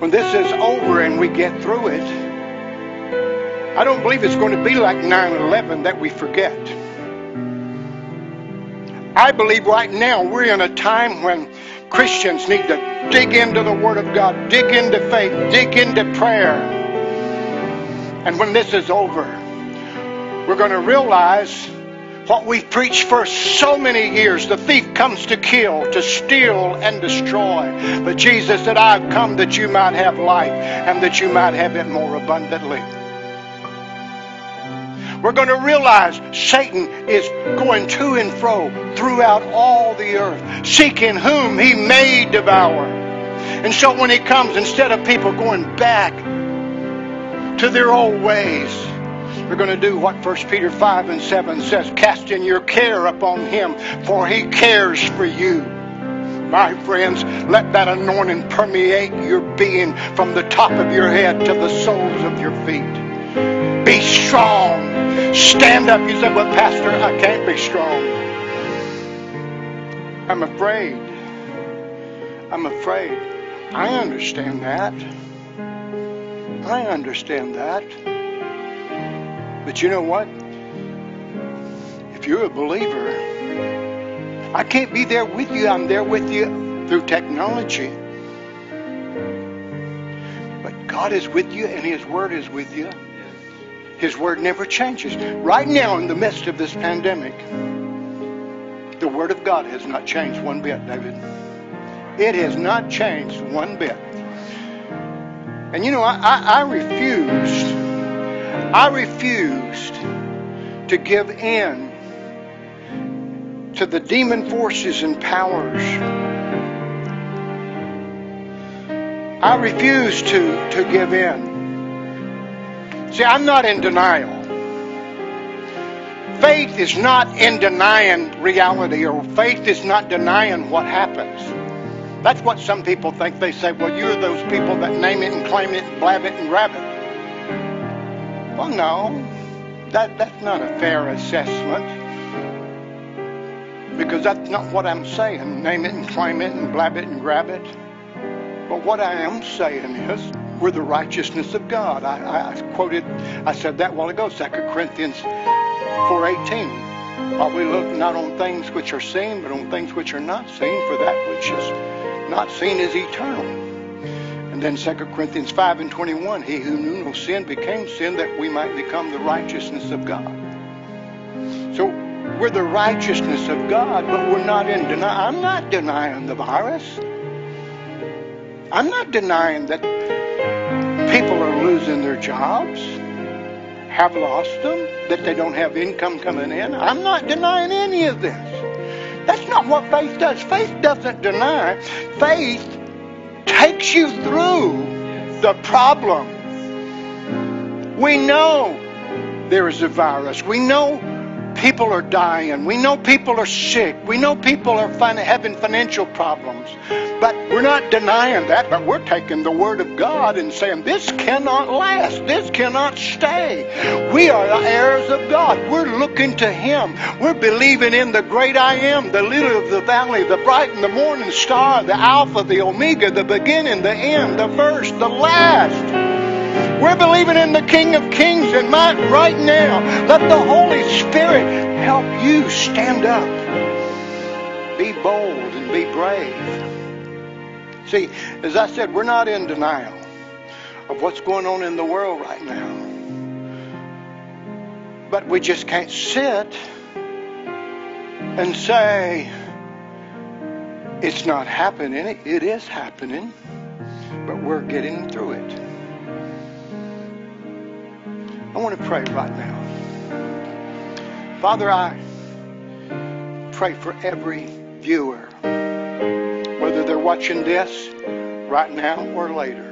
when this is over and we get through it, I don't believe it's going to be like 9 11 that we forget. I believe right now we're in a time when Christians need to dig into the Word of God, dig into faith, dig into prayer. And when this is over, we're going to realize what we've preached for so many years. The thief comes to kill, to steal, and destroy. But Jesus said, I've come that you might have life and that you might have it more abundantly. We're going to realize Satan is going to and fro throughout all the earth, seeking whom he may devour. And so when he comes, instead of people going back to their old ways, we're going to do what 1 Peter 5 and 7 says casting your care upon him, for he cares for you. My friends, let that anointing permeate your being from the top of your head to the soles of your feet. Be strong. Stand up. You said, Well, Pastor, I can't be strong. I'm afraid. I'm afraid. I understand that. I understand that. But you know what? If you're a believer, I can't be there with you. I'm there with you through technology. But God is with you and His Word is with you. His Word never changes. Right now, in the midst of this pandemic, the Word of God has not changed one bit, David. It has not changed one bit. And you know, I, I, I refused I refused to give in to the demon forces and powers. I refuse to, to give in. See, I'm not in denial. Faith is not in denying reality, or faith is not denying what happens. That's what some people think. They say, well, you're those people that name it and claim it and blab it and grab it. Well, no, that, that's not a fair assessment because that's not what I'm saying. Name it and claim it and blab it and grab it. But what I am saying is we're the righteousness of God. I, I quoted, I said that while ago, 2 Corinthians 4.18. While we look not on things which are seen, but on things which are not seen, for that which is not seen is eternal. And then 2 Corinthians 5 and 21, he who knew no sin became sin that we might become the righteousness of God. So we're the righteousness of God, but we're not in denial. I'm not denying the virus. I'm not denying that people are losing their jobs, have lost them, that they don't have income coming in. I'm not denying any of this. That's not what faith does. Faith doesn't deny. Faith takes you through the problem. We know there is a virus. We know people are dying. We know people are sick. We know people are fin- having financial problems. But we're not denying that, but we're taking the Word of God and saying, this cannot last. This cannot stay. We are the heirs of God. We're looking to Him. We're believing in the great I am, the lily of the valley, the bright and the morning star, the Alpha, the Omega, the beginning, the end, the first, the last. We're believing in the King of Kings and might right now. Let the Holy Spirit help you stand up. Be bold and be brave. See, as I said, we're not in denial of what's going on in the world right now. But we just can't sit and say, it's not happening. It is happening, but we're getting through it. I want to pray right now. Father, I pray for every viewer, whether they're watching this right now or later.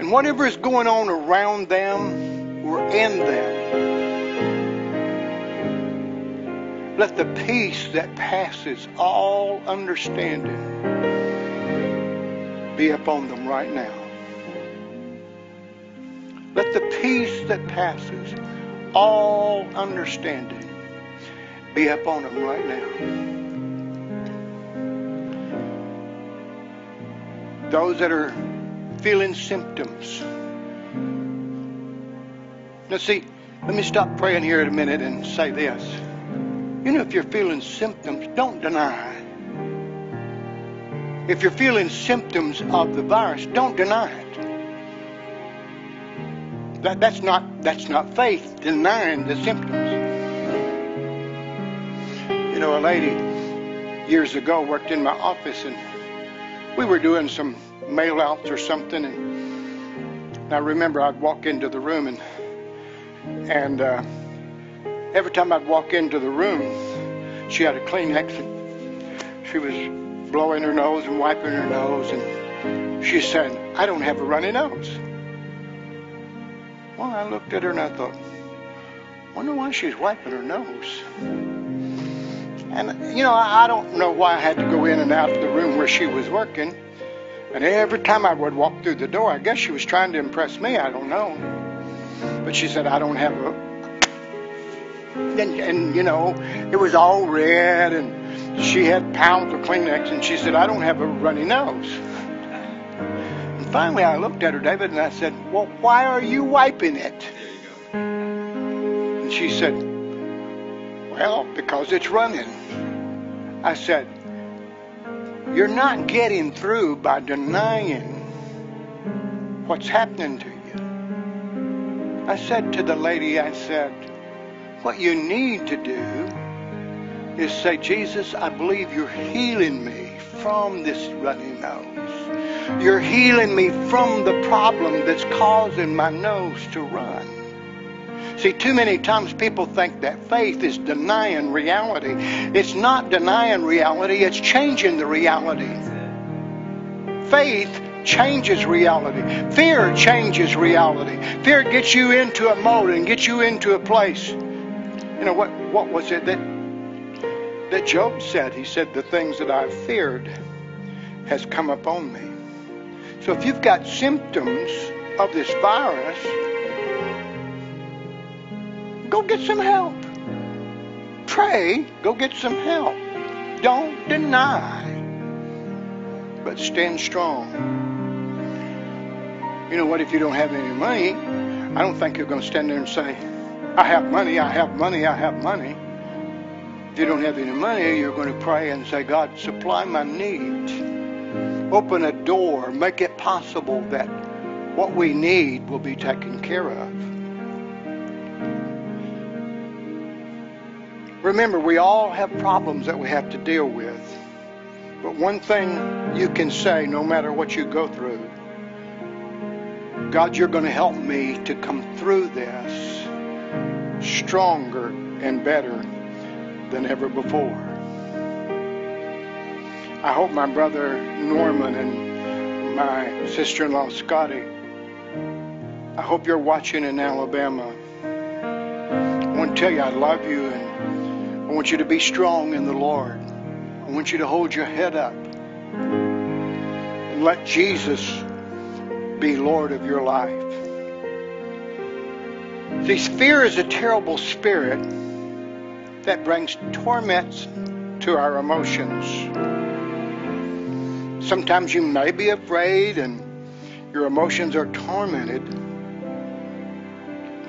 And whatever is going on around them or in them, let the peace that passes all understanding be upon them right now. Let the peace that passes all understanding be upon them right now. Those that are feeling symptoms. Now, see, let me stop praying here in a minute and say this. You know, if you're feeling symptoms, don't deny. If you're feeling symptoms of the virus, don't deny it. That, that's not that's not faith denying the symptoms. You know, a lady years ago worked in my office, and we were doing some mail outs or something, and I remember I'd walk into the room, and and uh, every time I'd walk into the room, she had a Kleenex, she was blowing her nose and wiping her nose, and she said, "I don't have a runny nose." Well, I looked at her and I thought, wonder why she's wiping her nose. And, you know, I don't know why I had to go in and out of the room where she was working. And every time I would walk through the door, I guess she was trying to impress me. I don't know. But she said, I don't have a. And, and you know, it was all red, and she had pounds of Kleenex, and she said, I don't have a runny nose finally I looked at her, David, and I said, Well, why are you wiping it? And she said, Well, because it's running. I said, You're not getting through by denying what's happening to you. I said to the lady, I said, What you need to do is say, Jesus, I believe you're healing me from this runny nose. You're healing me from the problem that's causing my nose to run. See, too many times people think that faith is denying reality. It's not denying reality, it's changing the reality. Faith changes reality. Fear changes reality. Fear gets you into a mode and gets you into a place. You know what what was it that that Job said? He said, The things that I've feared has come upon me. So if you've got symptoms of this virus, go get some help. Pray, go get some help. Don't deny, but stand strong. You know what? If you don't have any money, I don't think you're going to stand there and say, I have money, I have money, I have money. If you don't have any money, you're going to pray and say, God, supply my needs. Open a door, make it possible that what we need will be taken care of. Remember, we all have problems that we have to deal with. But one thing you can say no matter what you go through God, you're going to help me to come through this stronger and better than ever before. I hope my brother Norman and my sister in law Scotty, I hope you're watching in Alabama. I want to tell you I love you and I want you to be strong in the Lord. I want you to hold your head up and let Jesus be Lord of your life. See, fear is a terrible spirit that brings torments to our emotions. Sometimes you may be afraid and your emotions are tormented.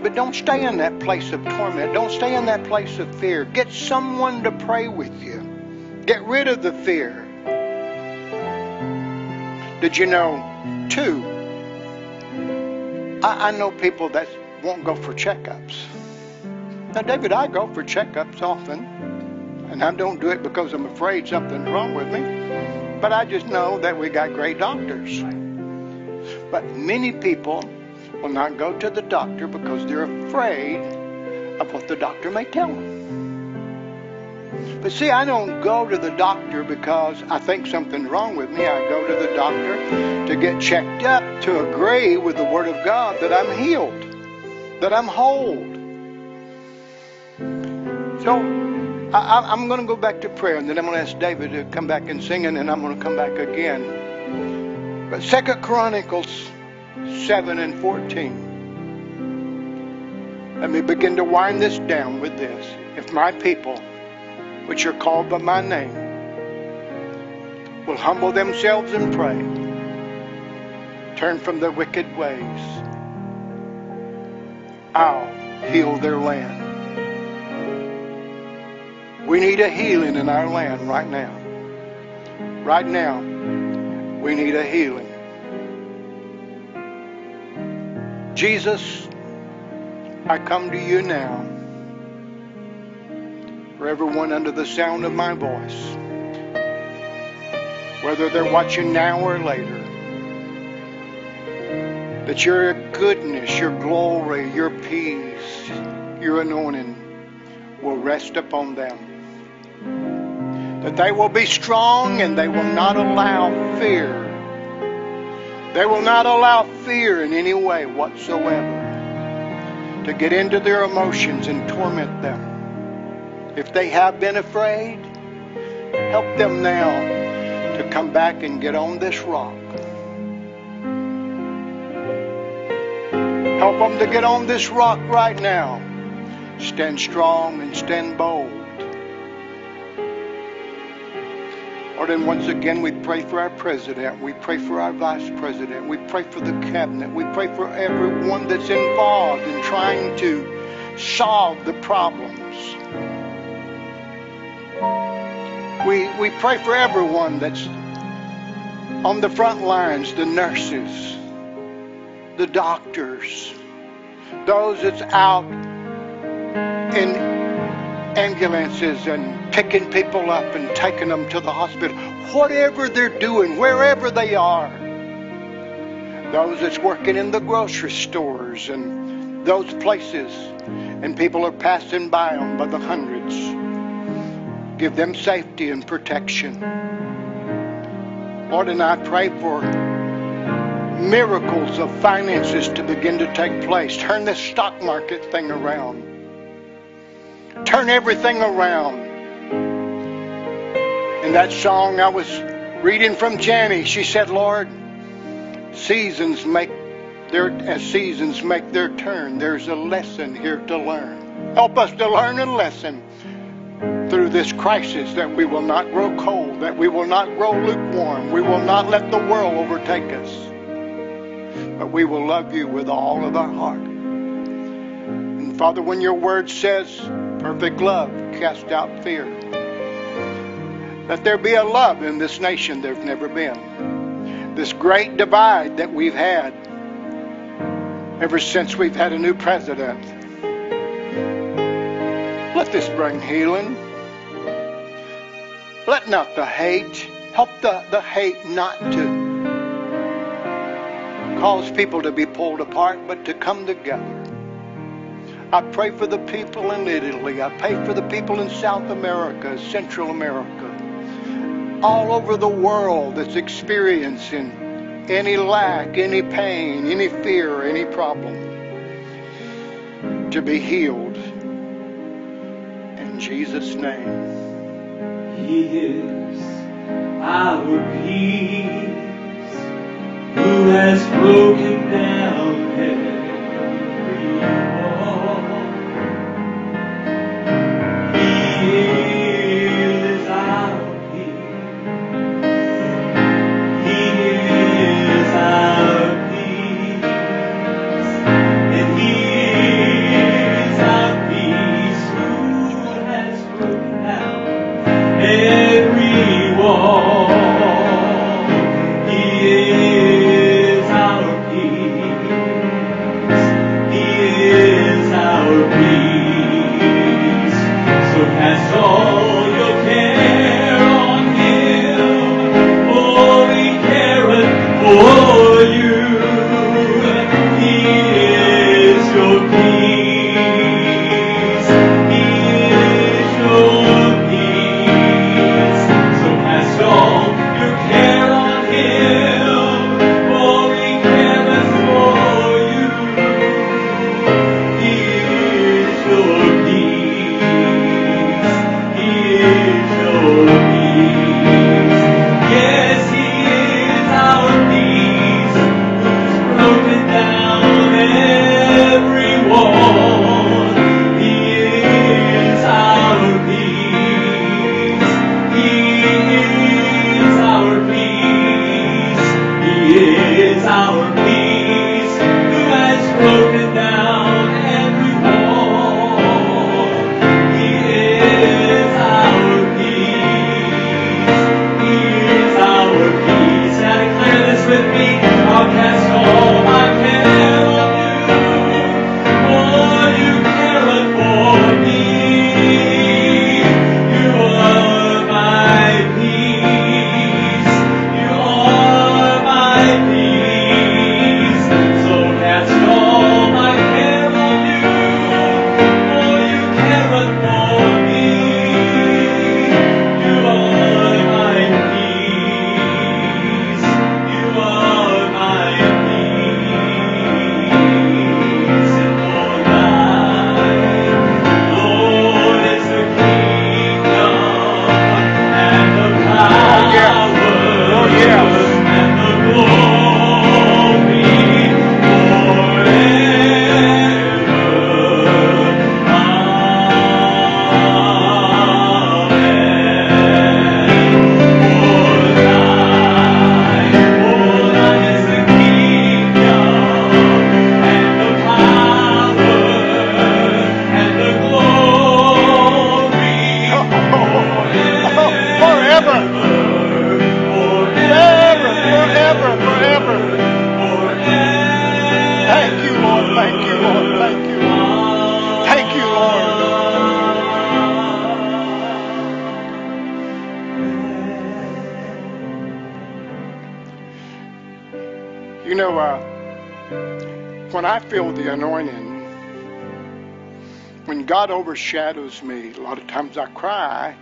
But don't stay in that place of torment. Don't stay in that place of fear. Get someone to pray with you. Get rid of the fear. Did you know, too, I, I know people that won't go for checkups. Now, David, I go for checkups often, and I don't do it because I'm afraid something's wrong with me, but I just know that we got great doctors. But many people will not go to the doctor because they're afraid of what the doctor may tell them. But see, I don't go to the doctor because I think something's wrong with me. I go to the doctor to get checked up to agree with the Word of God that I'm healed, that I'm whole. So I, am going to go back to prayer, and then I'm going to ask David to come back and sing, and then I'm going to come back again. But Second Chronicles 7 and 14. Let me begin to wind this down with this. If my people which are called by my name will humble themselves and pray, turn from their wicked ways, I'll heal their land. We need a healing in our land right now. Right now, we need a healing. Jesus, I come to you now for everyone under the sound of my voice, whether they're watching now or later, that your goodness, your glory, your peace, your anointing will rest upon them. That they will be strong and they will not allow fear. They will not allow fear in any way whatsoever to get into their emotions and torment them. If they have been afraid, help them now to come back and get on this rock. Help them to get on this rock right now. Stand strong and stand bold. Lord, and once again, we pray for our president. We pray for our vice president. We pray for the cabinet. We pray for everyone that's involved in trying to solve the problems. We, we pray for everyone that's on the front lines, the nurses, the doctors, those that's out in ambulances and picking people up and taking them to the hospital. Whatever they're doing, wherever they are. Those that's working in the grocery stores and those places, and people are passing by them by the hundreds. Give them safety and protection. Lord, and I pray for miracles of finances to begin to take place. Turn this stock market thing around. Turn everything around. In that song I was reading from Janny, she said, Lord, seasons make their as seasons make their turn. There's a lesson here to learn. Help us to learn a lesson through this crisis that we will not grow cold, that we will not grow lukewarm, we will not let the world overtake us. but we will love you with all of our heart. And Father, when your word says perfect love cast out fear, let there be a love in this nation there's never been. This great divide that we've had ever since we've had a new president. Let this bring healing. Let not the hate, help the, the hate not to cause people to be pulled apart, but to come together. I pray for the people in Italy. I pray for the people in South America, Central America, all over the world that's experiencing any lack, any pain, any fear, any problem to be healed. In Jesus' name. He is our peace, who has broken down every wall. Careth for when God overshadows me, a lot of times I cry,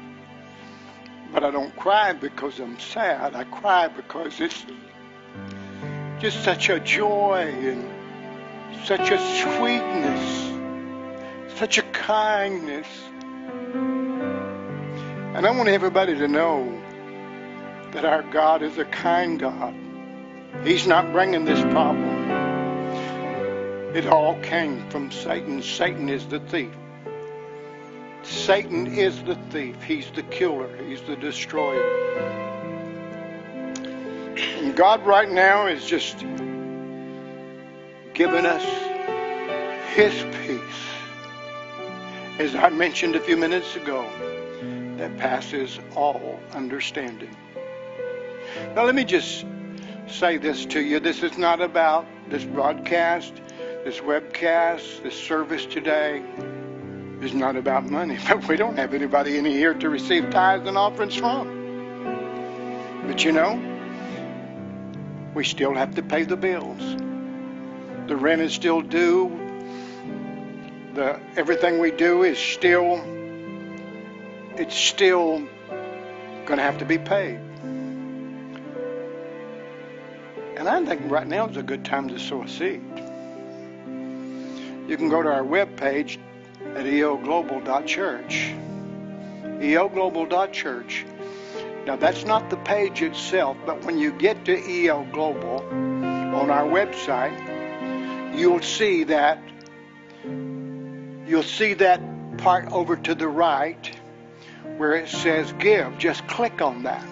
but I don't cry because I'm sad. I cry because it's just such a joy and such a sweetness, such a kindness. And I want everybody to know that our God is a kind God. He's not bringing this problem. It all came from Satan. Satan is the thief. Satan is the thief. He's the killer. He's the destroyer. And God right now is just giving us His peace, as I mentioned a few minutes ago, that passes all understanding. Now, let me just say this to you. This is not about this broadcast, this webcast, this service today is not about money, but we don't have anybody in here to receive tithes and offerings from. But you know, we still have to pay the bills. The rent is still due. The everything we do is still it's still going to have to be paid. And I think right now is a good time to sow a seed. You can go to our webpage at elglobal.church. elglobal.church. Now that's not the page itself, but when you get to EL Global on our website, you'll see that you'll see that part over to the right where it says give. Just click on that.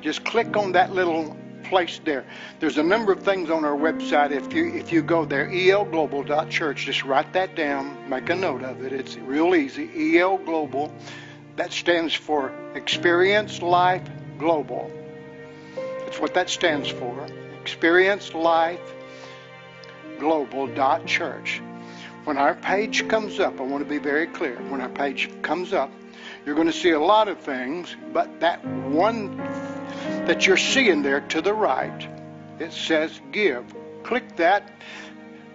Just click on that little place there. There's a number of things on our website. If you if you go there, elglobal.church, just write that down, make a note of it. It's real easy. EL Global. That stands for Experience Life Global. That's what that stands for. Experience Life Global.church. When our page comes up, I want to be very clear. When our page comes up, you're going to see a lot of things, but that one that you're seeing there to the right, it says give. Click that,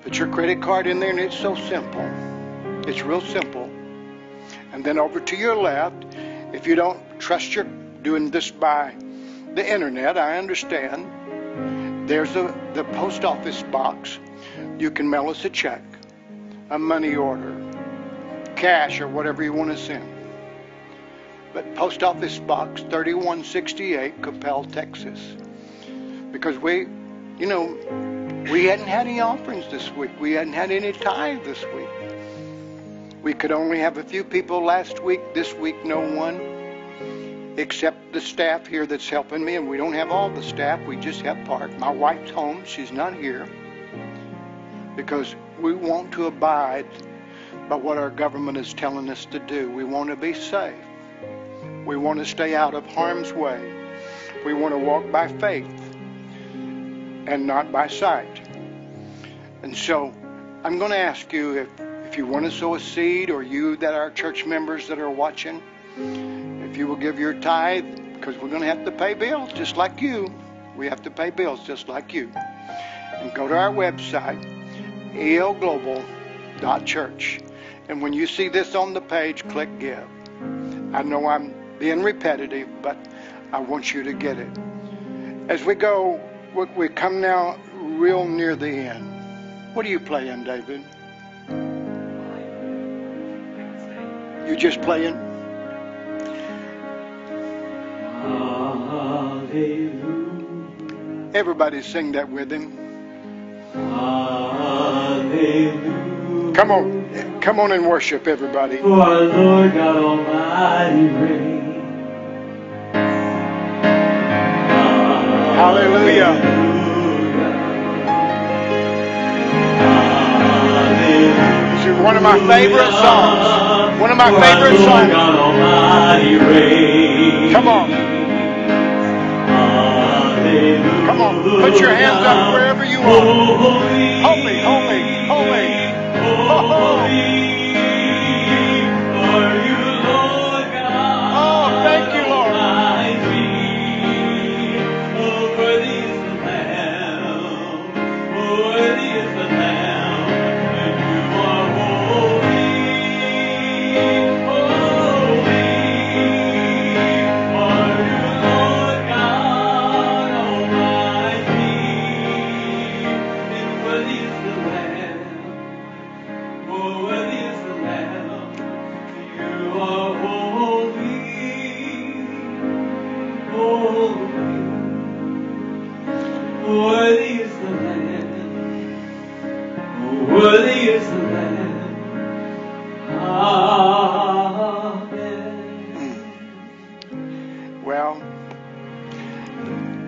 put your credit card in there, and it's so simple. It's real simple. And then over to your left, if you don't trust your doing this by the internet, I understand. There's a the post office box. You can mail us a check, a money order, cash, or whatever you want to send. But post office box 3168, Coppell, Texas. Because we, you know, we hadn't had any offerings this week. We hadn't had any tithe this week. We could only have a few people last week. This week, no one except the staff here that's helping me, and we don't have all the staff. We just have part. My wife's home. She's not here because we want to abide by what our government is telling us to do. We want to be safe. We want to stay out of harm's way. We want to walk by faith and not by sight. And so I'm going to ask you if, if you want to sow a seed or you that are church members that are watching, if you will give your tithe, because we're going to have to pay bills just like you. We have to pay bills just like you. And go to our website, elglobal.church. And when you see this on the page, click give. I know I'm being repetitive, but I want you to get it. As we go, we- we come now real near the end. What are you playing, David? You just playing? Hallelujah. Everybody sing that with him. Hallelujah. Come on. Come on and worship, everybody. For our Lord God Almighty reigns. Hallelujah. This is one of my favorite songs. One of my favorite songs. Come on. Come on. Put your hands up wherever you are. Holy, Holy, holy, holy.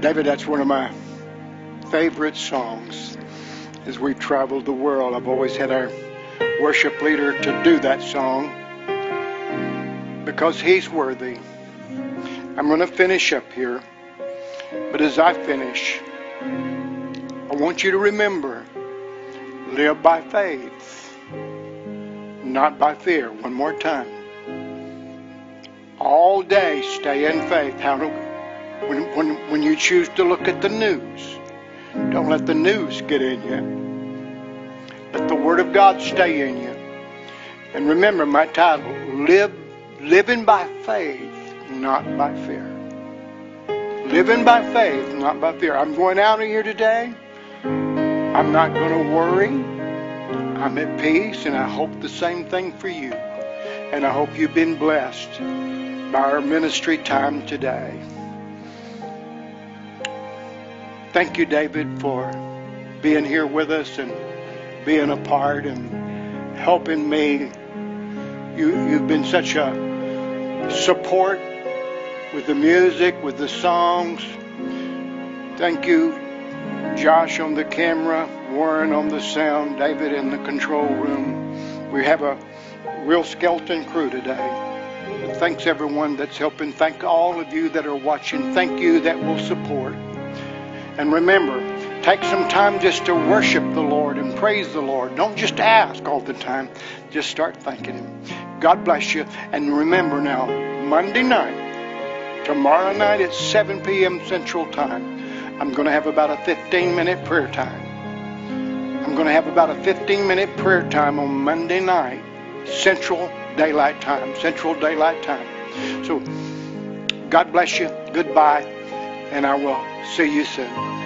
David, that's one of my favorite songs. as we've traveled the world. I've always had our worship leader to do that song because he's worthy. I'm going to finish up here. But as I finish, I want you to remember live by faith, not by fear. One more time. All day stay in faith. How do, when, when, when you choose to look at the news, don't let the news get in you. Let the Word of God stay in you. And remember my title, Live Living by Faith, not by fear. Living by faith, not by fear. I'm going out of here today. I'm not going to worry. I'm at peace, and I hope the same thing for you. And I hope you've been blessed by our ministry time today. Thank you, David, for being here with us and being a part and helping me. You, you've been such a support with the music, with the songs. Thank you, Josh on the camera, Warren on the sound, David in the control room. We have a real skeleton crew today. Thanks everyone that's helping. Thank all of you that are watching. Thank you that will support. And remember, take some time just to worship the Lord and praise the Lord. Don't just ask all the time. Just start thanking Him. God bless you. And remember now, Monday night, tomorrow night at 7 p.m. Central Time, I'm going to have about a 15 minute prayer time. I'm going to have about a 15 minute prayer time on Monday night, Central Daylight Time. Central Daylight Time. So, God bless you. Goodbye. And I will see you soon.